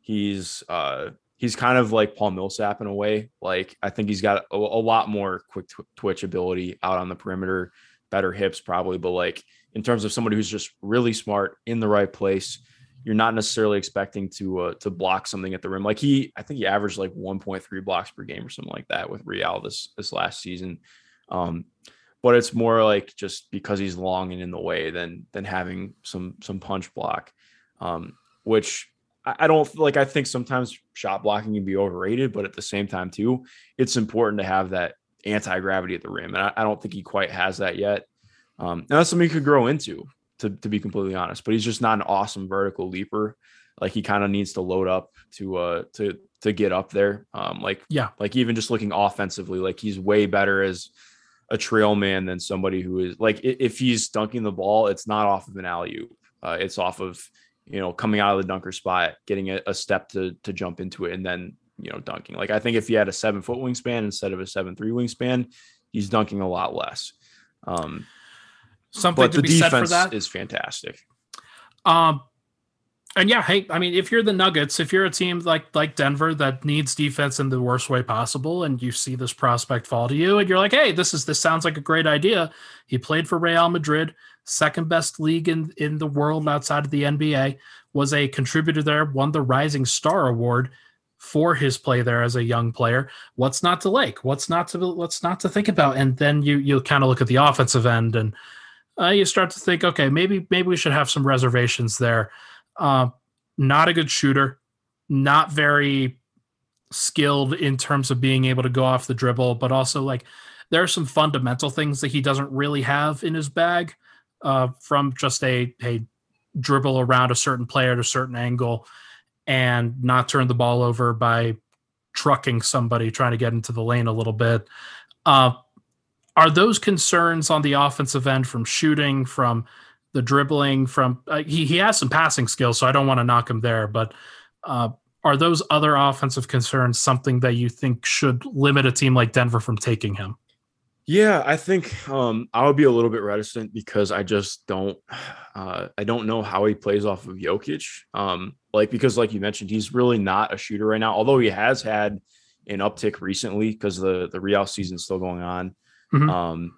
he's uh, he's kind of like Paul Millsap in a way. Like I think he's got a, a lot more quick tw- twitch ability out on the perimeter, better hips probably, but like in terms of somebody who's just really smart in the right place you're not necessarily expecting to uh, to block something at the rim. Like he, I think he averaged like 1.3 blocks per game or something like that with Real this this last season. Um, but it's more like just because he's long and in the way than than having some some punch block, um, which I, I don't like. I think sometimes shot blocking can be overrated, but at the same time too, it's important to have that anti gravity at the rim, and I, I, don't think he quite has that yet. Um, and that's something he could grow into to, to be completely honest. But he's just not an awesome vertical leaper. Like he kind of needs to load up to uh to to get up there. Um like yeah, like even just looking offensively, like he's way better as a trail man than somebody who is like if he's dunking the ball, it's not off of an alley oop. Uh, it's off of you know coming out of the dunker spot, getting a, a step to to jump into it, and then you know dunking. Like I think if he had a seven foot wingspan instead of a seven three wingspan, he's dunking a lot less. Um, Something but to be said for that is fantastic. Um, and yeah, hey, I mean, if you're the Nuggets, if you're a team like like Denver that needs defense in the worst way possible, and you see this prospect fall to you, and you're like, hey, this is this sounds like a great idea. He played for Real Madrid, second best league in in the world outside of the NBA, was a contributor there, won the Rising Star Award for his play there as a young player. What's not to like? What's not to what's not to think about? And then you you kind of look at the offensive end and uh, you start to think, okay, maybe maybe we should have some reservations there. Uh, not a good shooter, not very skilled in terms of being able to go off the dribble, but also like there are some fundamental things that he doesn't really have in his bag uh, from just a a dribble around a certain player at a certain angle and not turn the ball over by trucking somebody trying to get into the lane a little bit. Uh, are those concerns on the offensive end from shooting, from the dribbling, from uh, he he has some passing skills, so I don't want to knock him there, but uh, are those other offensive concerns something that you think should limit a team like Denver from taking him? Yeah, I think um, I would be a little bit reticent because I just don't, uh, I don't know how he plays off of Jokic. Um, like because, like you mentioned, he's really not a shooter right now. Although he has had an uptick recently because the the Real season's still going on. Mm-hmm. Um,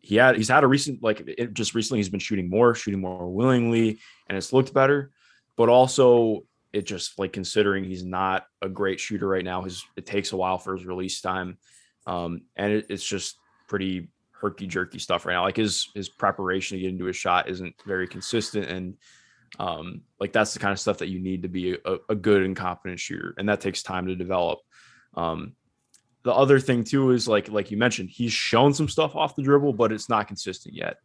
he had he's had a recent like it, just recently he's been shooting more, shooting more willingly, and it's looked better. But also, it just like considering he's not a great shooter right now, his it takes a while for his release time, um, and it, it's just pretty herky jerky stuff right now. Like his his preparation to get into a shot isn't very consistent, and um, like that's the kind of stuff that you need to be a, a good and competent shooter, and that takes time to develop. Um, the other thing too is like like you mentioned, he's shown some stuff off the dribble, but it's not consistent yet.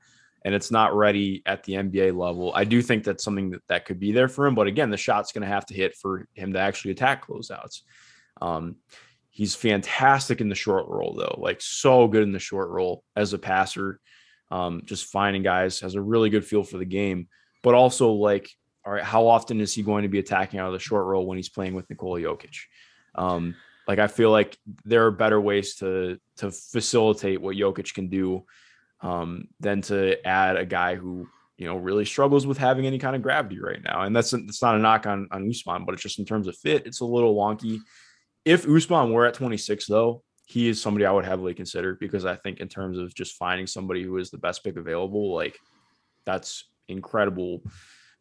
And it's not ready at the NBA level. I do think that's something that, that could be there for him. But again, the shot's going to have to hit for him to actually attack closeouts. Um, he's fantastic in the short roll, though, like so good in the short roll as a passer. Um, just finding guys has a really good feel for the game, but also like, all right, how often is he going to be attacking out of the short roll when he's playing with Nikola Jokic? Um, like I feel like there are better ways to to facilitate what Jokic can do um, than to add a guy who you know really struggles with having any kind of gravity right now. And that's it's not a knock on on Usman, but it's just in terms of fit, it's a little wonky. If Usman were at 26 though, he is somebody I would heavily consider because I think in terms of just finding somebody who is the best pick available, like that's incredible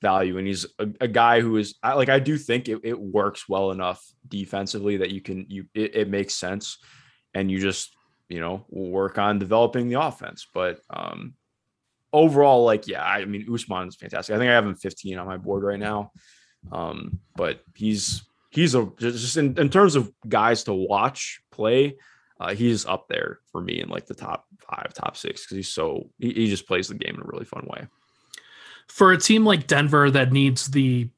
value. And he's a, a guy who is like I do think it, it, works well enough defensively that you can you it, it, makes sense, and you just you know work on developing the offense. But um overall, like yeah, I mean Usman is fantastic. I think I have him 15 on my board right now. Um, but he's he's a just in, in terms of guys to watch play. Uh, he's up there for me in like the top five, top six because he's so he, he just plays the game in a really fun way for a team like Denver that needs the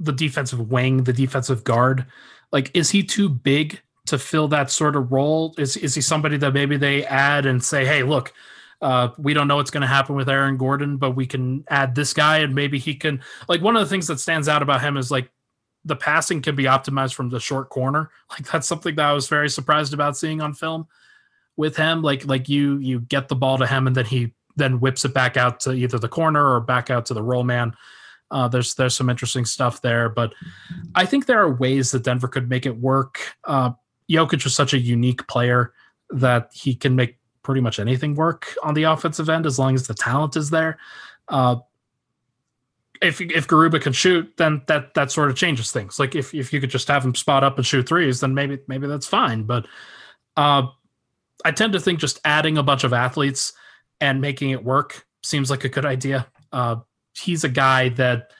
the defensive wing, the defensive guard, like is he too big to fill that sort of role? Is is he somebody that maybe they add and say, hey, look, uh, we don't know what's going to happen with Aaron Gordon, but we can add this guy and maybe he can. Like one of the things that stands out about him is like the passing can be optimized from the short corner. Like that's something that I was very surprised about seeing on film with him. Like like you you get the ball to him and then he then whips it back out to either the corner or back out to the roll man. Uh, there's there's some interesting stuff there, but I think there are ways that Denver could make it work. Uh, Jokic is such a unique player that he can make pretty much anything work on the offensive end as long as the talent is there. Uh, if if Garuba can shoot, then that that sort of changes things. Like if if you could just have him spot up and shoot threes, then maybe maybe that's fine. But uh, I tend to think just adding a bunch of athletes and making it work seems like a good idea. Uh, he's a guy that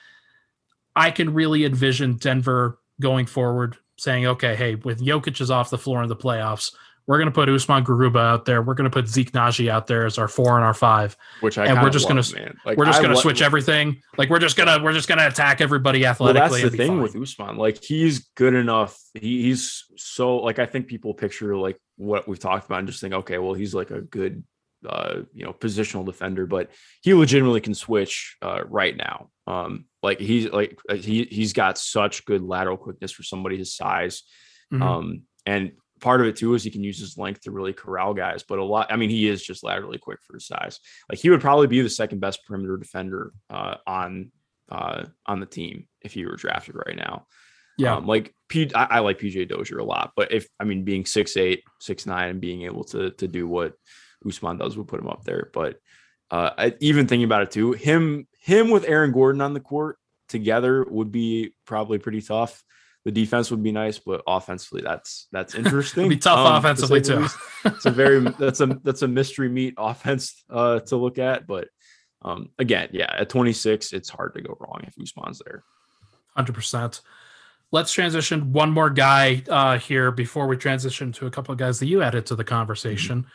I can really envision Denver going forward, saying, "Okay, hey, with Jokic is off the floor in the playoffs, we're going to put Usman Garuba out there. We're going to put Zeke Nnaji out there as our four and our five. Which I and we're just going to like, we're just going to switch everything. Like we're just gonna we're just going to attack everybody athletically. Well, that's the thing fine. with Usman. Like he's good enough. He, he's so like I think people picture like what we've talked about and just think, okay, well he's like a good uh you know positional defender, but he legitimately can switch uh right now. Um like he's like uh, he he's got such good lateral quickness for somebody his size. Mm-hmm. Um and part of it too is he can use his length to really corral guys. But a lot, I mean, he is just laterally quick for his size. Like he would probably be the second best perimeter defender uh, on uh, on the team if he were drafted right now. Yeah, um, like P, I, I like PJ Dozier a lot, but if I mean being six eight, six nine, and being able to to do what Usman does would put him up there. But uh, I, even thinking about it too, him him with Aaron Gordon on the court together would be probably pretty tough the defense would be nice, but offensively, that's that's interesting. be tough um, offensively to too. it's a very that's a that's a mystery meat offense uh, to look at. But um, again, yeah, at 26, it's hard to go wrong if Usman's there. Hundred percent. Let's transition one more guy uh, here before we transition to a couple of guys that you added to the conversation. Mm-hmm.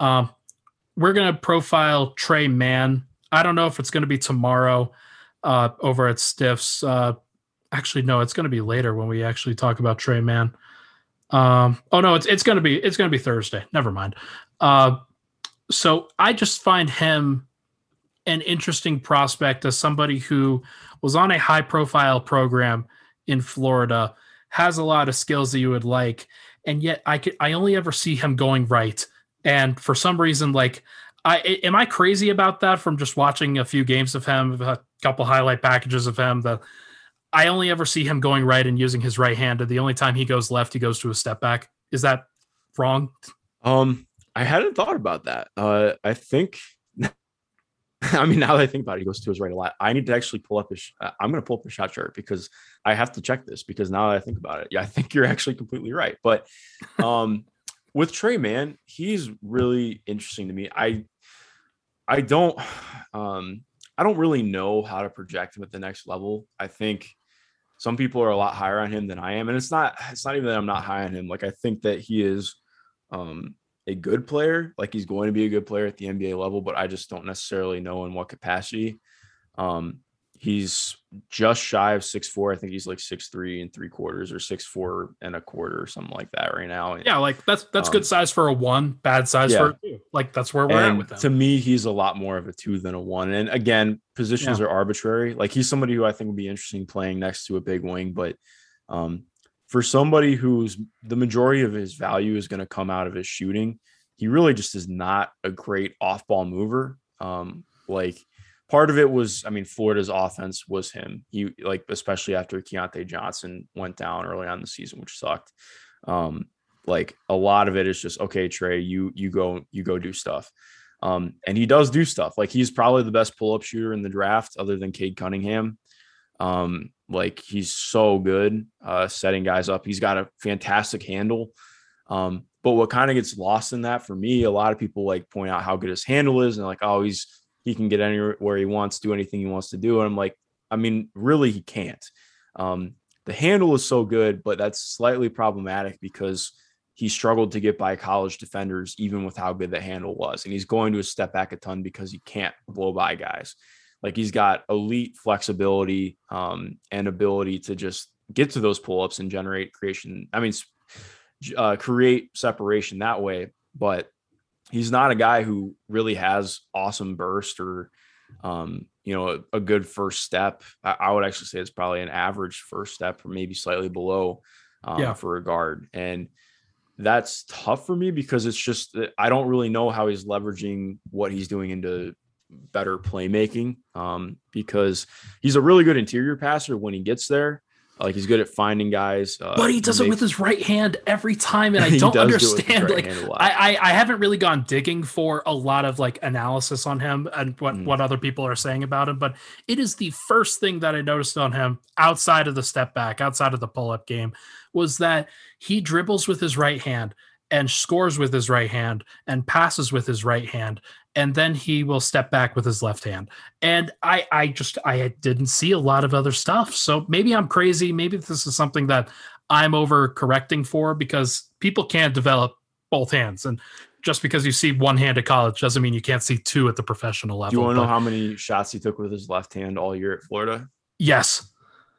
Um, we're gonna profile Tre Mann. I don't know if it's gonna be tomorrow uh, over at Stiffs. Uh, actually no it's going to be later when we actually talk about Tre Mann um oh no it's it's going to be it's going to be thursday never mind uh so i just find him an interesting prospect as somebody who was on a high profile program in florida has a lot of skills that you would like and yet i could i only ever see him going right and for some reason like I am I crazy about that from just watching a few games of him, a couple highlight packages of him that I only ever see him going right and using his right hand. And the only time he goes left, he goes to a step back. Is that wrong? Um, I hadn't thought about that. Uh, I think. I mean, now that I think about it, he goes to his right a lot. I need to actually pull up his. Uh, I'm going to pull up his shot chart because I have to check this because now that I think about it, yeah, I think you're actually completely right. But um, with Tre Mann, he's really interesting to me. I I don't um I don't really know how to project him at the next level. I think some people are a lot higher on him than I am. And it's not it's not even that I'm not high on him. Like I think that he is um a good player, like he's going to be a good player at the NBA level, but I just don't necessarily know in what capacity. Um he's just shy of six four. I think he's like six three and three quarters or six four and a quarter or something like that right now. Yeah, like that's that's um, good size for a one, bad size yeah. for a two. Like that's where we're and at with him. To me, he's a lot more of a two than a one. And again, positions yeah. are arbitrary. Like he's somebody who I think would be interesting playing next to a big wing, but um, for somebody who's the majority of his value is going to come out of his shooting, he really just is not a great off ball mover. Um, like part of it was, I mean, Florida's offense was him. He like, especially after Keyontae Johnson went down early on the season, which sucked. Um, like a lot of it is just okay, Tre, you you go you go do stuff. Um, and he does do stuff. Like he's probably the best pull-up shooter in the draft, other than Cade Cunningham. Um, like he's so good uh setting guys up. He's got a fantastic handle. Um, but what kind of gets lost in that for me, a lot of people like point out how good his handle is and like, oh, he's he can get anywhere he wants, do anything he wants to do. And I'm like, I mean, really, he can't. Um, the handle is so good, but that's slightly problematic because he struggled to get by college defenders, even with how good the handle was. And he's going to step back a ton because he can't blow by guys. Like he's got elite flexibility um, and ability to just get to those pull ups and generate creation. I mean, uh, create separation that way. But he's not a guy who really has awesome burst or um, you know a, a, good first step. I, I, would actually say it's probably an average first step, or maybe slightly below um, yeah. for a guard. And that's tough for me because it's just I don't really know how he's leveraging what he's doing into better playmaking um, because he's a really good interior passer when he gets there. Like he's good at finding guys, uh, but he does it with his right hand every time, and I don't understand. Do like I, I, I haven't really gone digging for a lot of like analysis on him and what mm. what other people are saying about him, but it is the first thing that I noticed on him outside of the step back, outside of the pull up game, was that he dribbles with his right hand and scores with his right hand and passes with his right hand and then he will step back with his left hand and i i just i didn't see a lot of other stuff so maybe i'm crazy maybe this is something that i'm over correcting for because people can't develop both hands and just because you see one hand at college doesn't mean you can't see two at the professional level do you want to know how many shots he took with his left hand all year at florida yes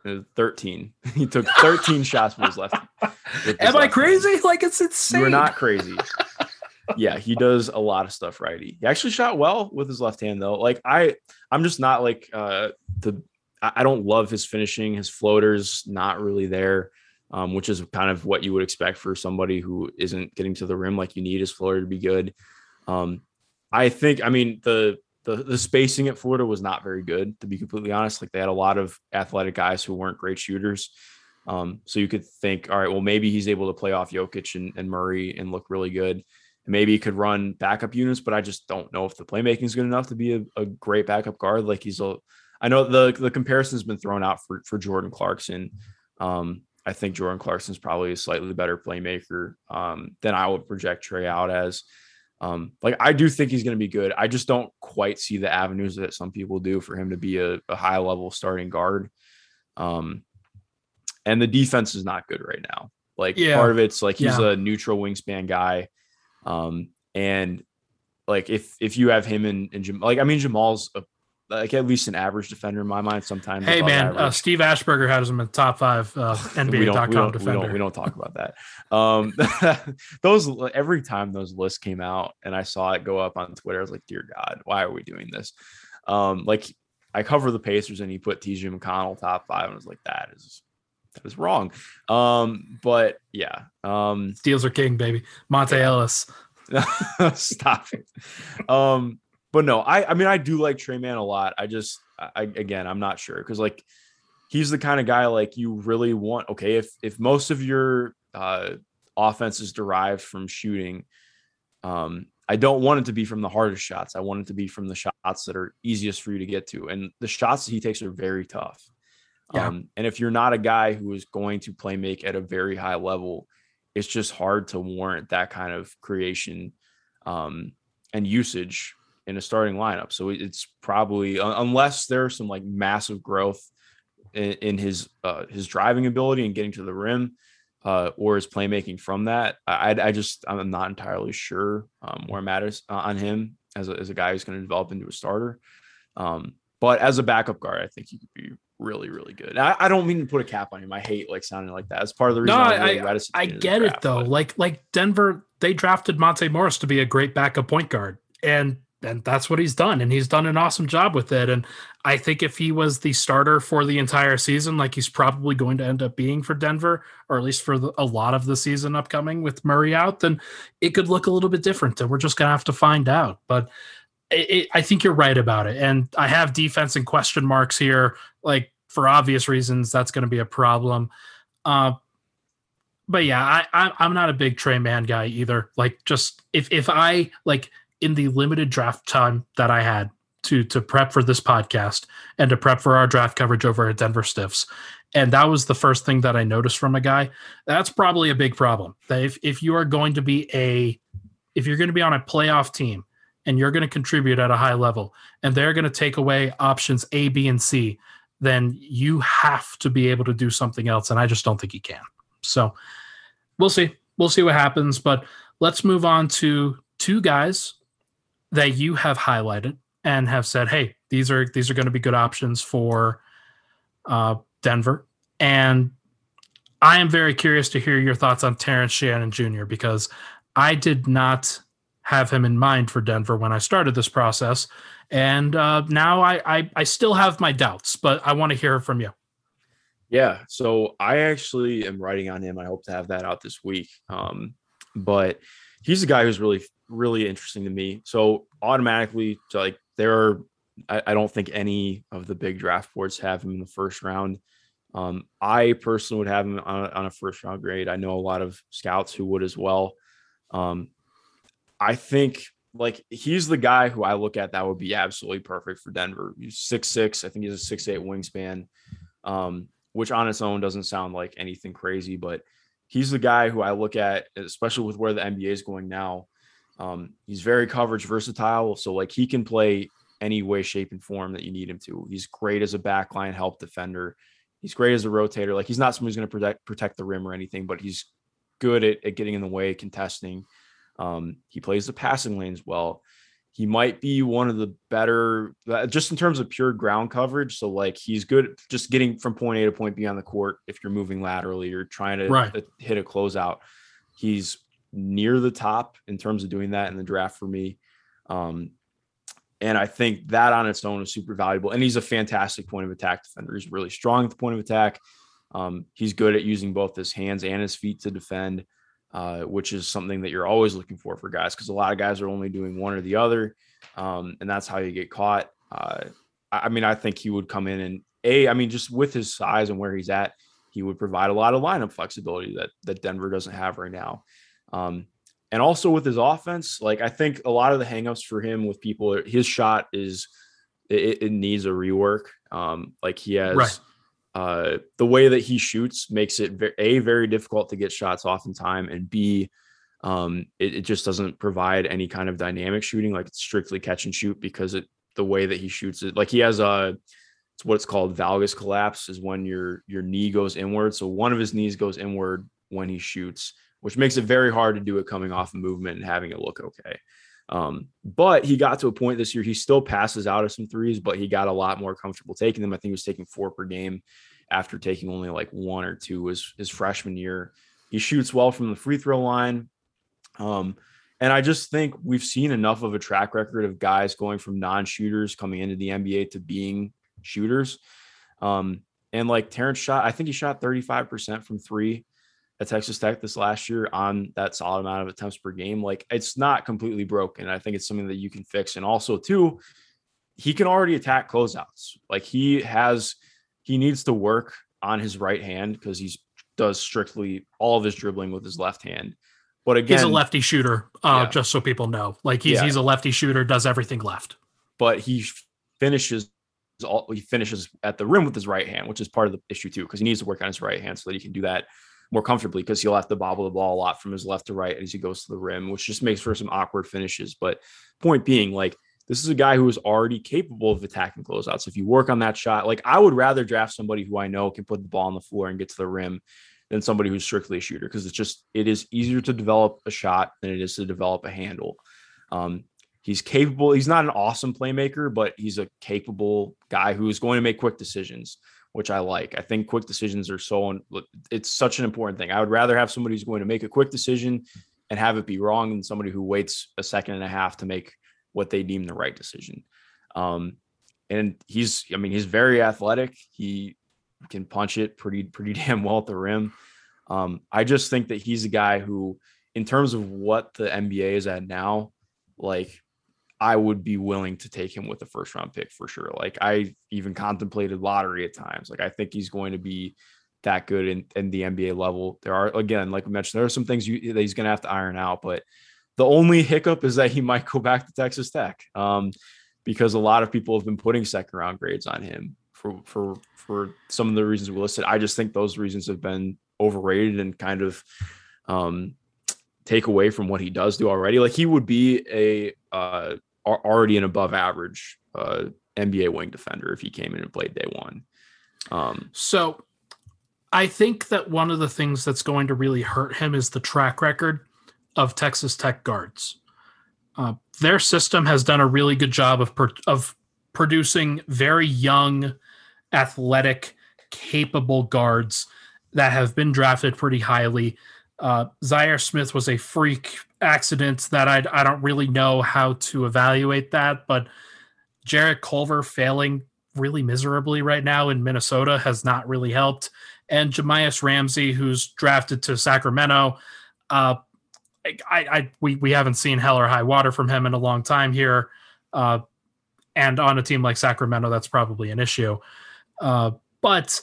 uh, 13. He took 13 shots with his left. With his Am left I crazy? Hand. Like it's insane. You're not crazy. yeah, he does a lot of stuff righty. He actually shot well with his left hand though. Like I, I'm just not like uh the. I don't love his finishing. His floaters not really there, um, which is kind of what you would expect for somebody who isn't getting to the rim. Like you need his floater to be good. Um, I think. I mean the the the spacing at Florida was not very good, to be completely honest. Like they had a lot of athletic guys who weren't great shooters. Um, so you could think, all right, well, maybe he's able to play off Jokic and, and Murray and look really good. Maybe he could run backup units, but I just don't know if the playmaking is good enough to be a, a great backup guard. Like he's a, I know the the comparison has been thrown out for for Jordan Clarkson. Um, I think Jordan Clarkson is probably a slightly better playmaker um, than I would project Tre out as. Um, like I do think he's going to be good. I just don't quite see the avenues that some people do for him to be a, a high level starting guard. Um, and the defense is not good right now. Like yeah. part of it's like he's yeah. a neutral wingspan guy. Um, and like if if you have him and, and like I mean Jamal's a like at least an average defender in my mind. Sometimes. Hey man, uh, Steve Aschburner has him in the top five uh, NBA.com defender. We don't, we don't talk about that. Um, those every time those lists came out and I saw it go up on Twitter, I was like, dear God, why are we doing this? Um, like I cover the Pacers and he put TJ McConnell top five and I was like, that is that is wrong. Um, but yeah, um, steals are king, baby. Monta yeah. Ellis. Stop it. Um, but no, I I mean I do like Tre Mann a lot. I just I again I'm not sure because like he's the kind of guy like you really want. Okay, if if most of your uh, offense is derived from shooting, um, I don't want it to be from the hardest shots. I want it to be from the shots that are easiest for you to get to, and the shots that he takes are very tough. Yeah. Um, and if you're not a guy who is going to play make at a very high level, it's just hard to warrant that kind of creation um, and usage in a starting lineup. So it's probably unless there's some like massive growth in, in his uh, his driving ability and getting to the rim, uh, or his playmaking from that. I, I just I'm not entirely sure um, where matters uh, on him as a, as a guy who's going to develop into a starter. Um, but as a backup guard, I think he could be really, really good. I, I, don't mean to put a cap on him. I hate like sounding like that. It's part of the reason. No, I'm really I, I get draft, it though. But. Like like Denver, they drafted Monte Morris to be a great backup point guard, and and that's what he's done and he's done an awesome job with it and i think if he was the starter for the entire season like he's probably going to end up being for denver or at least for the, a lot of the season upcoming with murray out then it could look a little bit different and we're just going to have to find out but it, i think you're right about it and i have defense and question marks here like for obvious reasons that's going to be a problem uh, but yeah, I, I I'm not a big Tre Mann guy either. Like, just if if I like in the limited draft time that I had to to prep for this podcast and to prep for our draft coverage over at Denver Stiffs. And that was the first thing that I noticed from a guy. That's probably a big problem. That if, if you are going to be a if you're going to be on a playoff team and you're going to contribute at a high level and they're going to take away options A, B, and C, then you have to be able to do something else. And I just don't think you can. So we'll see. We'll see what happens. But let's move on to two guys that you have highlighted and have said, "Hey, these are these are going to be good options for uh, Denver." And I am very curious to hear your thoughts on Terrence Shannon Jr. because I did not have him in mind for Denver when I started this process, and uh, now I, I I still have my doubts, but I want to hear from you. Yeah, so I actually am writing on him. I hope to have that out this week. Um, but he's a guy who's really really interesting to me. So automatically, like there are, I, I don't think any of the big draft boards have him in the first round. Um, I personally would have him on a, on a, first round grade. I know a lot of scouts who would as well. Um, I think like he's the guy who I look at that would be absolutely perfect for Denver. He's six six. I think he's a six eight wingspan, um, which on its own doesn't sound like anything crazy, but he's the guy who I look at, especially with where the NBA is going now. Um, he's very coverage versatile, so like he can play any way, shape, and form that you need him to. He's great as a backline help defender. He's great as a rotator. Like he's not someone who's going to protect protect the rim or anything, but he's good at, at getting in the way, contesting. Um, he plays the passing lanes well. He might be one of the better, uh, just in terms of pure ground coverage. So, like, he's good just getting from point A to point B on the court. If you're moving laterally or trying to right. hit a closeout, he's near the top in terms of doing that in the draft for me. Um, and I think that on its own is super valuable. And he's a fantastic point of attack defender. He's really strong at the point of attack. Um, he's good at using both his hands and his feet to defend, uh, which is something that you're always looking for for guys because a lot of guys are only doing one or the other. Um, and that's how you get caught. Uh, I mean, I think he would come in and a, I mean, just with his size and where he's at, he would provide a lot of lineup flexibility that that Denver doesn't have right now. Um, and also with his offense, like I think a lot of the hangups for him with people, his shot is it, it needs a rework. Um, like he has right. Uh, the way that he shoots makes it a very difficult to get shots off in time, and b um, it, it, just doesn't provide any kind of dynamic shooting. Like it's strictly catch and shoot because it the way that he shoots it. Like he has a it's what's called valgus collapse is when your your knee goes inward. So one of his knees goes inward when he shoots which makes it very hard to do it coming off movement and having it look okay. Um, but he got to a point this year, he still passes out of some threes, but he got a lot more comfortable taking them. I think he was taking four per game after taking only like one or two his, his freshman year. He shoots well from the free throw line. Um, and I just think we've seen enough of a track record of guys going from non shooters coming into the NBA to being shooters. Um, and like Terrence shot, I think he shot 35% from three at Texas Tech this last year on that solid amount of attempts per game. Like it's not completely broken. I think it's something that you can fix. And also, too, he can already attack closeouts. Like he has, he needs to work on his right hand because he's does strictly all of his dribbling with his left hand. But again, he's a lefty shooter. Uh, yeah. Just so people know, like he's yeah. he's a lefty shooter, does everything left. But he finishes all he finishes at the rim with his right hand, which is part of the issue too, because he needs to work on his right hand so that he can do that more comfortably because he'll have to bobble the ball a lot from his left to right as he goes to the rim, which just makes for some awkward finishes. But point being, like, this is a guy who is already capable of attacking closeouts. If you work on that shot, like I would rather draft somebody who I know can put the ball on the floor and get to the rim than somebody who's strictly a shooter because it's just it is easier to develop a shot than it is to develop a handle. Um, he's capable. He's not an awesome playmaker, but he's a capable guy who is going to make quick decisions which I like. I think quick decisions are so it's such an important thing. I would rather have somebody who's going to make a quick decision and have it be wrong than somebody who waits a second and a half to make what they deem the right decision. Um, and he's, I mean, he's very athletic. He can punch it pretty, pretty damn well at the rim. Um, I just think that he's a guy who, in terms of what the NBA is at now, like I would be willing to take him with a first round pick for sure. Like I even contemplated lottery at times. Like I think he's going to be that good in, in the NBA level. There are again, like we mentioned, there are some things you, that he's going to have to iron out. But the only hiccup is that he might go back to Texas Tech um, because a lot of people have been putting second round grades on him for for for some of the reasons we listed. I just think those reasons have been overrated and kind of um, take away from what he does do already. Like he would be a uh, already an above average uh, NBA wing defender if he came in and played day one. Um, so I think that one of the things that's going to really hurt him is the track record of Texas Tech guards. Uh, their system has done a really good job of per- of producing very young, athletic, capable guards, that have been drafted pretty highly. Uh, Zhaire Smith was a freak accident that I I don't really know how to evaluate that, but Jarrett Culver failing really miserably right now in Minnesota has not really helped. And Jahmi'us Ramsey, who's drafted to Sacramento, uh, I, I we we haven't seen hell or high water from him in a long time here, uh, and on a team like Sacramento, that's probably an issue. Uh, but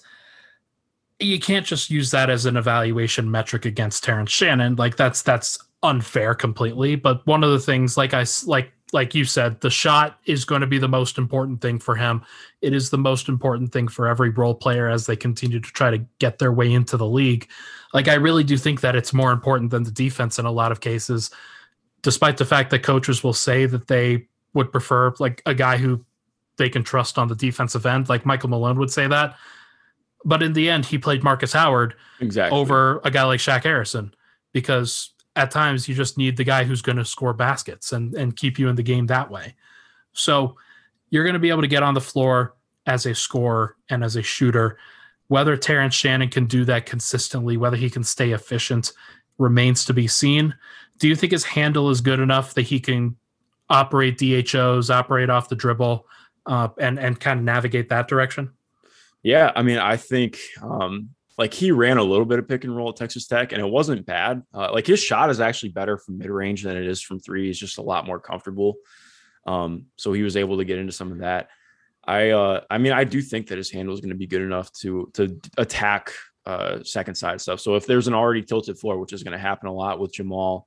you can't just use that as an evaluation metric against Terrence Shannon. Like that's that's unfair completely. But one of the things, like I like like you said, the shot is going to be the most important thing for him. It is the most important thing for every role player as they continue to try to get their way into the league. Like I really do think that it's more important than the defense in a lot of cases, despite the fact that coaches will say that they would prefer like a guy who they can trust on the defensive end. Like Michael Malone would say that. But in the end, he played Markus Howard exactly over a guy like Shaq Harrison because at times you just need the guy who's going to score baskets and and keep you in the game that way. So you're going to be able to get on the floor as a scorer and as a shooter. Whether Terrence Shannon can do that consistently, whether he can stay efficient, remains to be seen. Do you think his handle is good enough that he can operate DHOs, operate off the dribble, uh, and and kind of navigate that direction? Yeah, I mean, I think um, like he ran a little bit of pick and roll at Texas Tech, and it wasn't bad. Uh, like his shot is actually better from mid range than it is from three. He's just a lot more comfortable. Um, so he was able to get into some of that. I, uh, I mean, I do think that his handle is going to be good enough to to attack uh, second side stuff. So if there's an already tilted floor, which is going to happen a lot with Jamal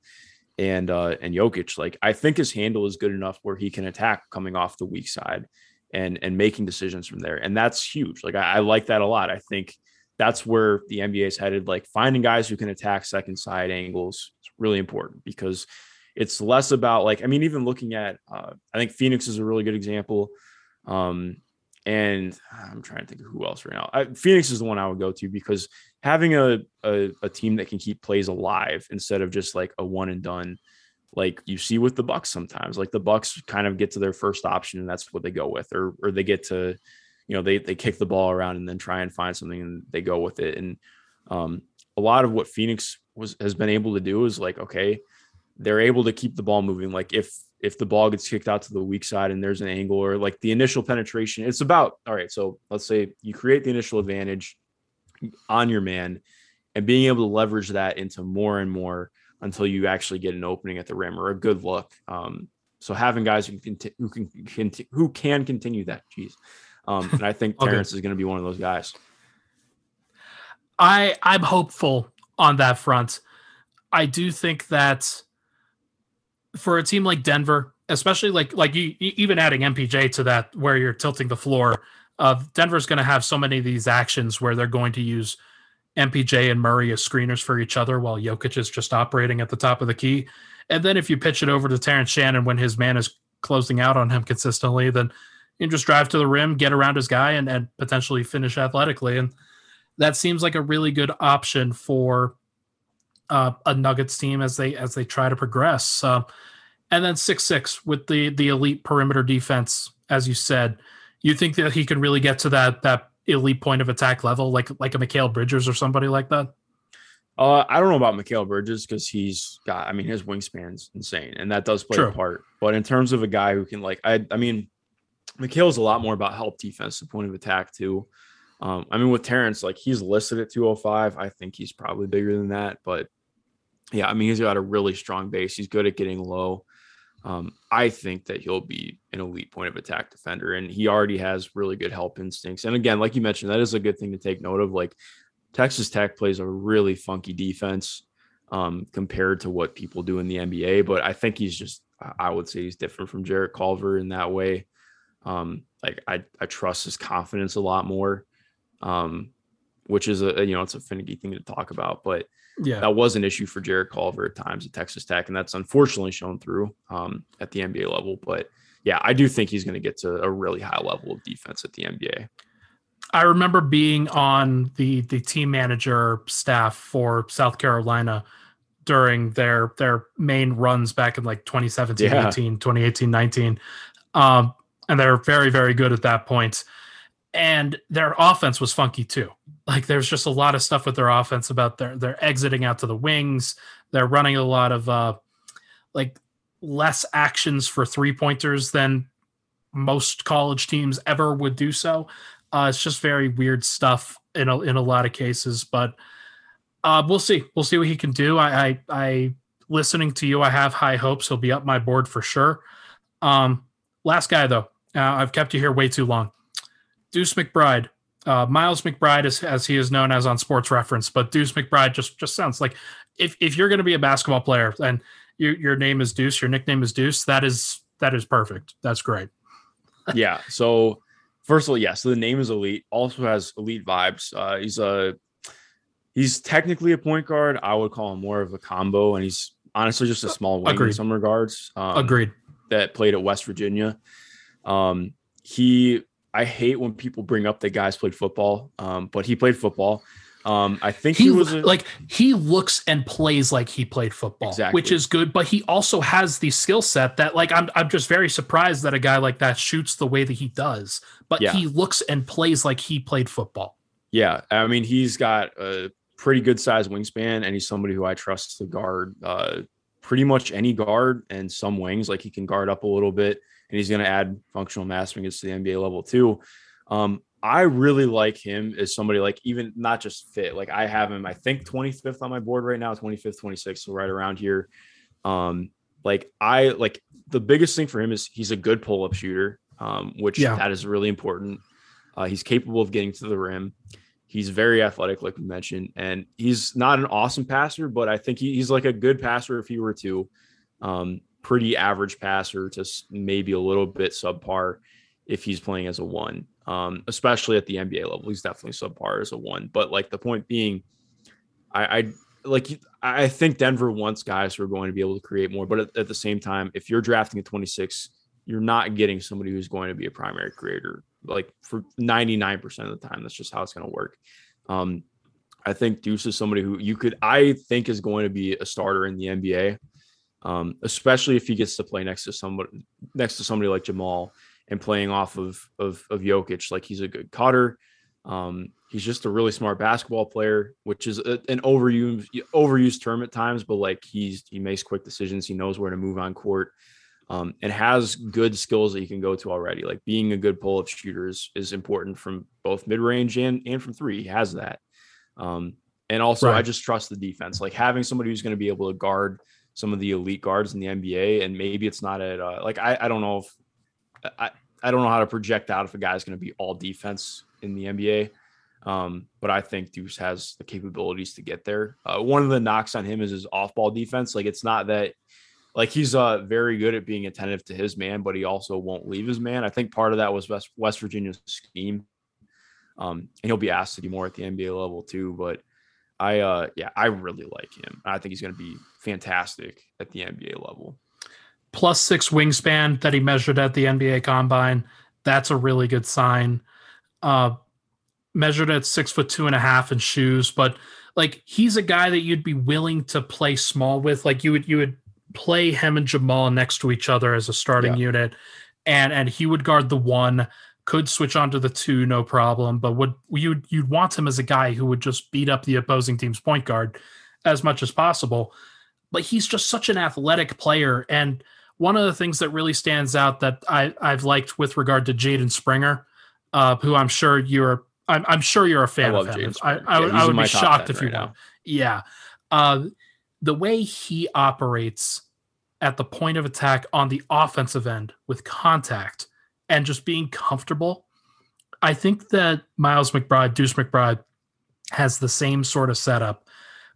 and uh, and Jokic, like I think his handle is good enough where he can attack coming off the weak side and and making decisions from there, and that's huge. Like I, I like that a lot. I think that's where the NBA is headed. Like finding guys who can attack second side angles is really important because it's less about like I mean, even looking at uh, I think Phoenix is a really good example. Um, and I'm trying to think of who else right now. I, Phoenix is the one I would go to because having a, a, a team that can keep plays alive instead of just like a one and done, like you see with the Bucks sometimes. Like the Bucks kind of get to their first option and that's what they go with, or or they get to you know they they kick the ball around and then try and find something and they go with it. And um, a lot of what phoenix was has been able to do is like okay they're able to keep the ball moving. Like if if the ball gets kicked out to the weak side and there's an angle or like the initial penetration it's about all right so let's say you create the initial advantage on your man and being able to leverage that into more and more until you actually get an opening at the rim or a good look. Um, so having guys who can who can who can continue that geez um, and I think okay. Terrence is going to be one of those guys. I I'm hopeful on that front. I do think that for a team like Denver, especially like like you even adding MPJ to that, where you're tilting the floor, uh, Denver's going to have so many of these actions where they're going to use MPJ and Murray as screeners for each other while Jokic is just operating at the top of the key. And then if you pitch it over to Terrence Shannon when his man is closing out on him consistently, then and just drive to the rim, get around his guy, and, and potentially finish athletically. And that seems like a really good option for uh, a Nuggets team as they as they try to progress. Uh, and then six six with the the elite perimeter defense, as you said, you think that he can really get to that that elite point of attack level, like like a Mikal Bridges or somebody like that. Uh, I don't know about Mikal Bridges because he's got, I mean, his wingspan's insane, and that does play True. a part. But in terms of a guy who can, like, I, I mean, is a lot more about help defense, the point of attack too. Um, I mean, with Terrence, like he's listed at 205. I think he's probably bigger than that, but yeah, I mean, he's got a really strong base. He's good at getting low. Um, I think that he'll be an elite point of attack defender, and he already has really good help instincts. And again, like you mentioned, that is a good thing to take note of. Like Texas Tech plays a really funky defense um, compared to what people do in the NBA, but I think he's just, I would say he's different from Jarrett Culver in that way. Um, like I, I trust his confidence a lot more, um, which is a you know it's a finicky thing to talk about, but yeah, that was an issue for Jarrett Culver at times at Texas Tech, and that's unfortunately shown through um, at the NBA level. But yeah, I do think he's going to get to a really high level of defense at the NBA. I remember being on the the team manager staff for South Carolina during their their main runs back in like 2017 yeah. 18 2018 19 um, and they're very very good at that point. and their offense was funky too. Like there's just a lot of stuff with their offense about their they're exiting out to the wings. They're running a lot of uh like less actions for three pointers than most college teams ever would do so. Uh, it's just very weird stuff in a, in a lot of cases, but uh, we'll see. We'll see what he can do. I, I, I, listening to you, I have high hopes. He'll be up my board for sure. Um, last guy though, uh, I've kept you here way too long. Deuce McBride, uh, Miles McBride, is, as he is known as on Sports Reference, but Deuce McBride just just sounds like if if you're going to be a basketball player and your your name is Deuce, your nickname is Deuce, that is that is perfect. That's great. yeah. So first of all, yes, yeah, so the name is elite. Also has elite vibes. Uh, he's a he's technically a point guard. I would call him more of a combo, and he's honestly just a small wing Agreed. in some regards. Um, Agreed. That played at West Virginia. Um, he I hate when people bring up that guys played football, um, but he played football. Um, I think he, he was a, like he looks and plays like he played football, exactly. which is good. But he also has the skill set that, like, I'm I'm just very surprised that a guy like that shoots the way that he does. But yeah. he looks and plays like he played football. Yeah, I mean, he's got a pretty good size wingspan, and he's somebody who I trust to guard uh, pretty much any guard and some wings. Like he can guard up a little bit, and he's going to add functional mass when he gets to the NBA level too. Um, I really like him as somebody like even not just fit. Like I have him, I think 25th on my board right now, 25th, 26th, so right around here. Um, like I like the biggest thing for him is he's a good pull-up shooter, um, which yeah. that is really important. Uh, he's capable of getting to the rim. He's very athletic, like we mentioned, and he's not an awesome passer, but I think he, he's like a good passer if he were to. Um, pretty average passer to maybe a little bit subpar if he's playing as a one um, especially at the NBA level. He's definitely subpar as a one. But like the point being, I, I like I think Denver wants guys who are going to be able to create more. But at, at the same time, if you're drafting a 26, you're not getting somebody who's going to be a primary creator. Like for 99% of the time, that's just how it's going to work. Um, I think Deuce is somebody who you could, I think, is going to be a starter in the NBA, um, especially if he gets to play next to somebody next to somebody like Jamal and playing off of of of Jokic. Like he's a good cutter. Um, he's just a really smart basketball player, which is a, an overused overused term at times, but like he's he makes quick decisions. He knows where to move on court. Um, and has good skills that you can go to already. Like being a good pull-up shooter is, is important from both mid-range and and from three. He has that. Um, and also, right. I just trust the defense. Like having somebody who's going to be able to guard some of the elite guards in the NBA, and maybe it's not at uh, like I, I don't know if I, I don't know how to project out if a guy's going to be all defense in the NBA. Um, but I think Deuce has the capabilities to get there. Uh, one of the knocks on him is his off ball defense. Like it's not that like he's uh very good at being attentive to his man, but he also won't leave his man. I think part of that was West West Virginia's scheme. Um, and he'll be asked to do more at the NBA level too. But I uh yeah, I really like him. I think he's gonna be fantastic at the NBA level plus six wingspan that he measured at the NBA Combine. That's a really good sign. Uh, measured at six foot two and a half in shoes, but like he's a guy that you'd be willing to play small with. Like you would you would play him and Jamal next to each other as a starting yeah. unit, and and he would guard the one, could switch onto the two, no problem. But would you you'd want him as a guy who would just beat up the opposing team's point guard as much as possible. But he's just such an athletic player and one of the things that really stands out that I, I've liked with regard to Jaden Springer, uh, who I'm sure you're I'm, I'm sure you're a fan of him. I, I, yeah, I, would, be shocked if you right Yeah. Uh, the way he operates at the point of attack on the offensive end with contact and just being comfortable. I think that Miles McBride, Deuce McBride, has the same sort of setup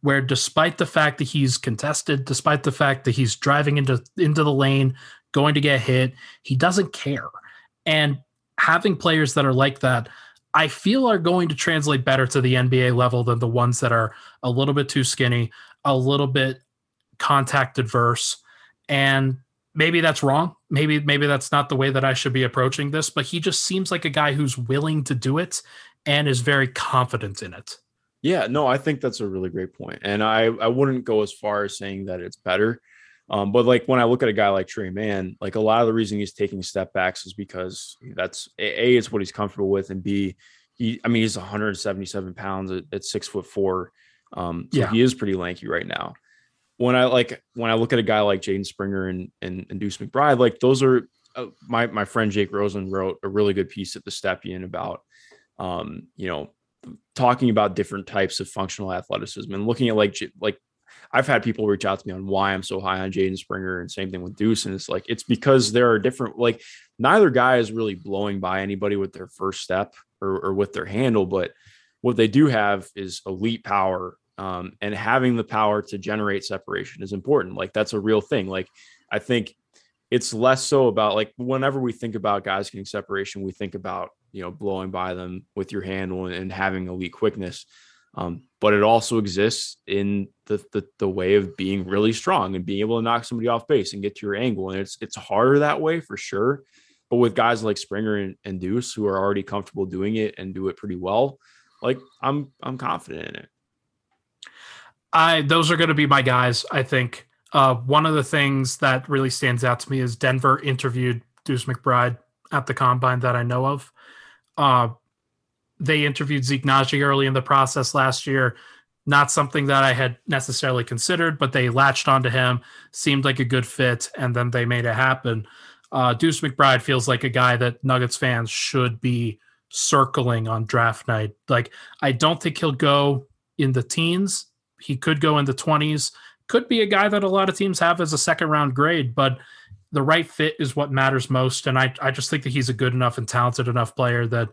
where despite the fact that he's contested, despite the fact that he's driving into into the lane, going to get hit, he doesn't care. And having players that are like that, I feel are going to translate better to the NBA level than the ones that are a little bit too skinny, a little bit contact adverse, and maybe that's wrong. Maybe maybe that's not the way that I should be approaching this, but he just seems like a guy who's willing to do it and is very confident in it. Yeah, no, I think that's a really great point. And I, I wouldn't go as far as saying that it's better. Um, but like when I look at a guy like Tre Mann, like a lot of the reason he's taking step backs is because that's a, it's what he's comfortable with, and b he I mean he's 177 pounds at, at six foot four. Um, so yeah. he is pretty lanky right now. When I like when I look at a guy like Jaden Springer and, and and Deuce McBride, like those are uh, my my friend Jake Rosen wrote a really good piece at the Stepien about um, you know talking about different types of functional athleticism and looking at like like I've had people reach out to me on why I'm so high on Jaden Springer and same thing with Deuce. And it's like, it's because there are different, like, neither guy is really blowing by anybody with their first step or, or with their handle, but what they do have is elite power. Um, and having the power to generate separation is important. Like, that's a real thing. Like, I think it's less so about like whenever we think about guys getting separation, we think about, you know, blowing by them with your handle and, and having elite quickness. Um, but it also exists in the, the, the way of being really strong and being able to knock somebody off base and get to your angle. And it's it's harder that way for sure. But with guys like Springer and, and Deuce who are already comfortable doing it and do it pretty well, like I'm I'm confident in it. I those are going to be my guys. I think uh, one of the things that really stands out to me is Denver interviewed Deuce McBride at the combine that I know of. Uh, they interviewed Zeke Nnaji early in the process last year. Not something that I had necessarily considered, but they latched onto him, seemed like a good fit, and then they made it happen. Uh, Deuce McBride feels like a guy that Nuggets fans should be circling on draft night. Like, I don't think he'll go in the teens. He could go in the 20s. Could be a guy that a lot of teams have as a second round grade, but the right fit is what matters most. And I, I just think that he's a good enough and talented enough player that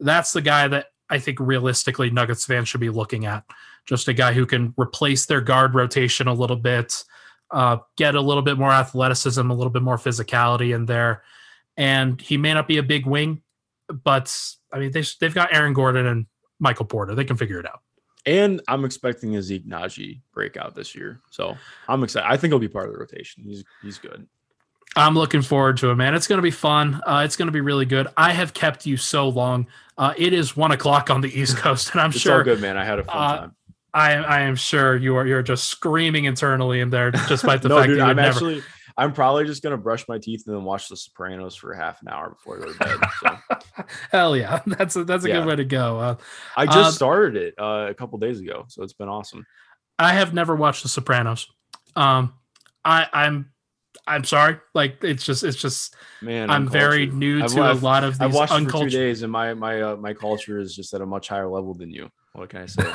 that's the guy that I think realistically Nuggets fans should be looking at. Just a guy who can replace their guard rotation a little bit, uh, get a little bit more athleticism, a little bit more physicality in there. And he may not be a big wing, but I mean, they, they've got Aaron Gordon and Michael Porter. They can figure it out. And I'm expecting a Zeke Nnaji breakout this year. So I'm excited. I think he'll be part of the rotation. He's he's good. I'm looking forward to it, man. It's going to be fun. Uh, it's going to be really good. I have kept you so long. Uh, it is one o'clock on the East Coast, and I'm it's sure. all good, man. I had a fun uh, time. I, I am sure you are. You're just screaming internally in there, despite the no, fact dude, that I'm never... actually. I'm probably just gonna brush my teeth and then watch The Sopranos for half an hour before I go to bed. So. Hell yeah, that's a, that's a yeah. good way to go. Uh, I just uh, started it uh, a couple days ago, so it's been awesome. I have never watched The Sopranos. Um, I, I'm I'm sorry. Like it's just it's just man. I'm very new I've, to I've, a lot of these I've watched uncultured... for two days, and my my uh, my culture is just at a much higher level than you. What can I say?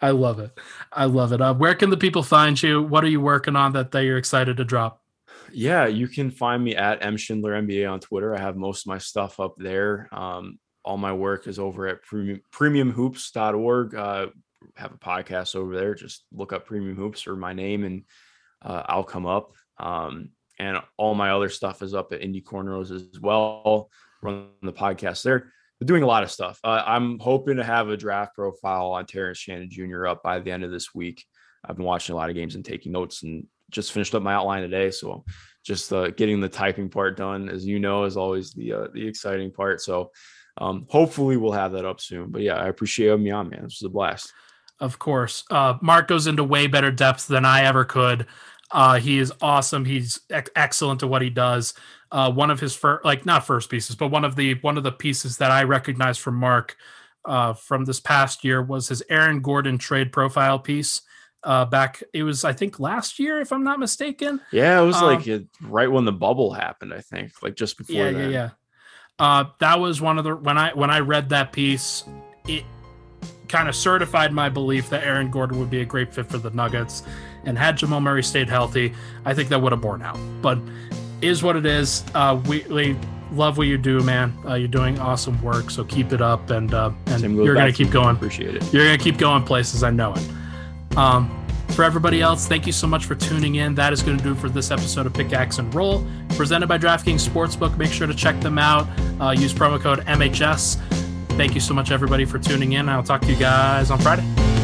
I love it. I love it. Uh, where can the people find you? What are you working on that that you're excited to drop? Yeah, you can find me at M Schindler NBA on Twitter. I have most of my stuff up there. Um, all my work is over at premium, premiumhoops.org. Uh, have a podcast over there. Just look up Premium Hoops or my name, and uh, I'll come up. Um, and all my other stuff is up at Indy Cornrows as well. Run the podcast there. They're doing a lot of stuff. Uh, I'm hoping to have a draft profile on Terrence Shannon Jr. up by the end of this week. I've been watching a lot of games and taking notes, and just finished up my outline today. So just uh, getting the typing part done, as you know, is always the uh, the exciting part. So um, hopefully we'll have that up soon. But yeah, I appreciate having me on, man. This was a blast of course. Uh, Mark goes into way better depth than I ever could. Uh, he is awesome. He's ex- excellent at what he does. Uh, one of his first, like not first pieces, but one of the one of the pieces that I recognize from Mark uh, from this past year was his Aaron Gordon trade profile piece. Uh, back, it was I think last year, if I'm not mistaken. Yeah, it was um, like right when the bubble happened. I think like just before. Yeah, then. yeah, yeah. Uh, that was one of the when I when I read that piece, it kind of certified my belief that Aaron Gordon would be a great fit for the Nuggets. And had Jamal Murray stayed healthy, I think that would have borne out. But is what it is. Uh, we, we love what you do, man. Uh, you're doing awesome work, so keep it up, and uh, and you're gonna keep going. Appreciate it. You're gonna keep going places. I know it. Um, for everybody else, thank you so much for tuning in. That is going to do it for this episode of Pickaxe and Roll, presented by DraftKings Sportsbook. Make sure to check them out. Uh, use promo code MHS. Thank you so much, everybody, for tuning in. I'll talk to you guys on Friday.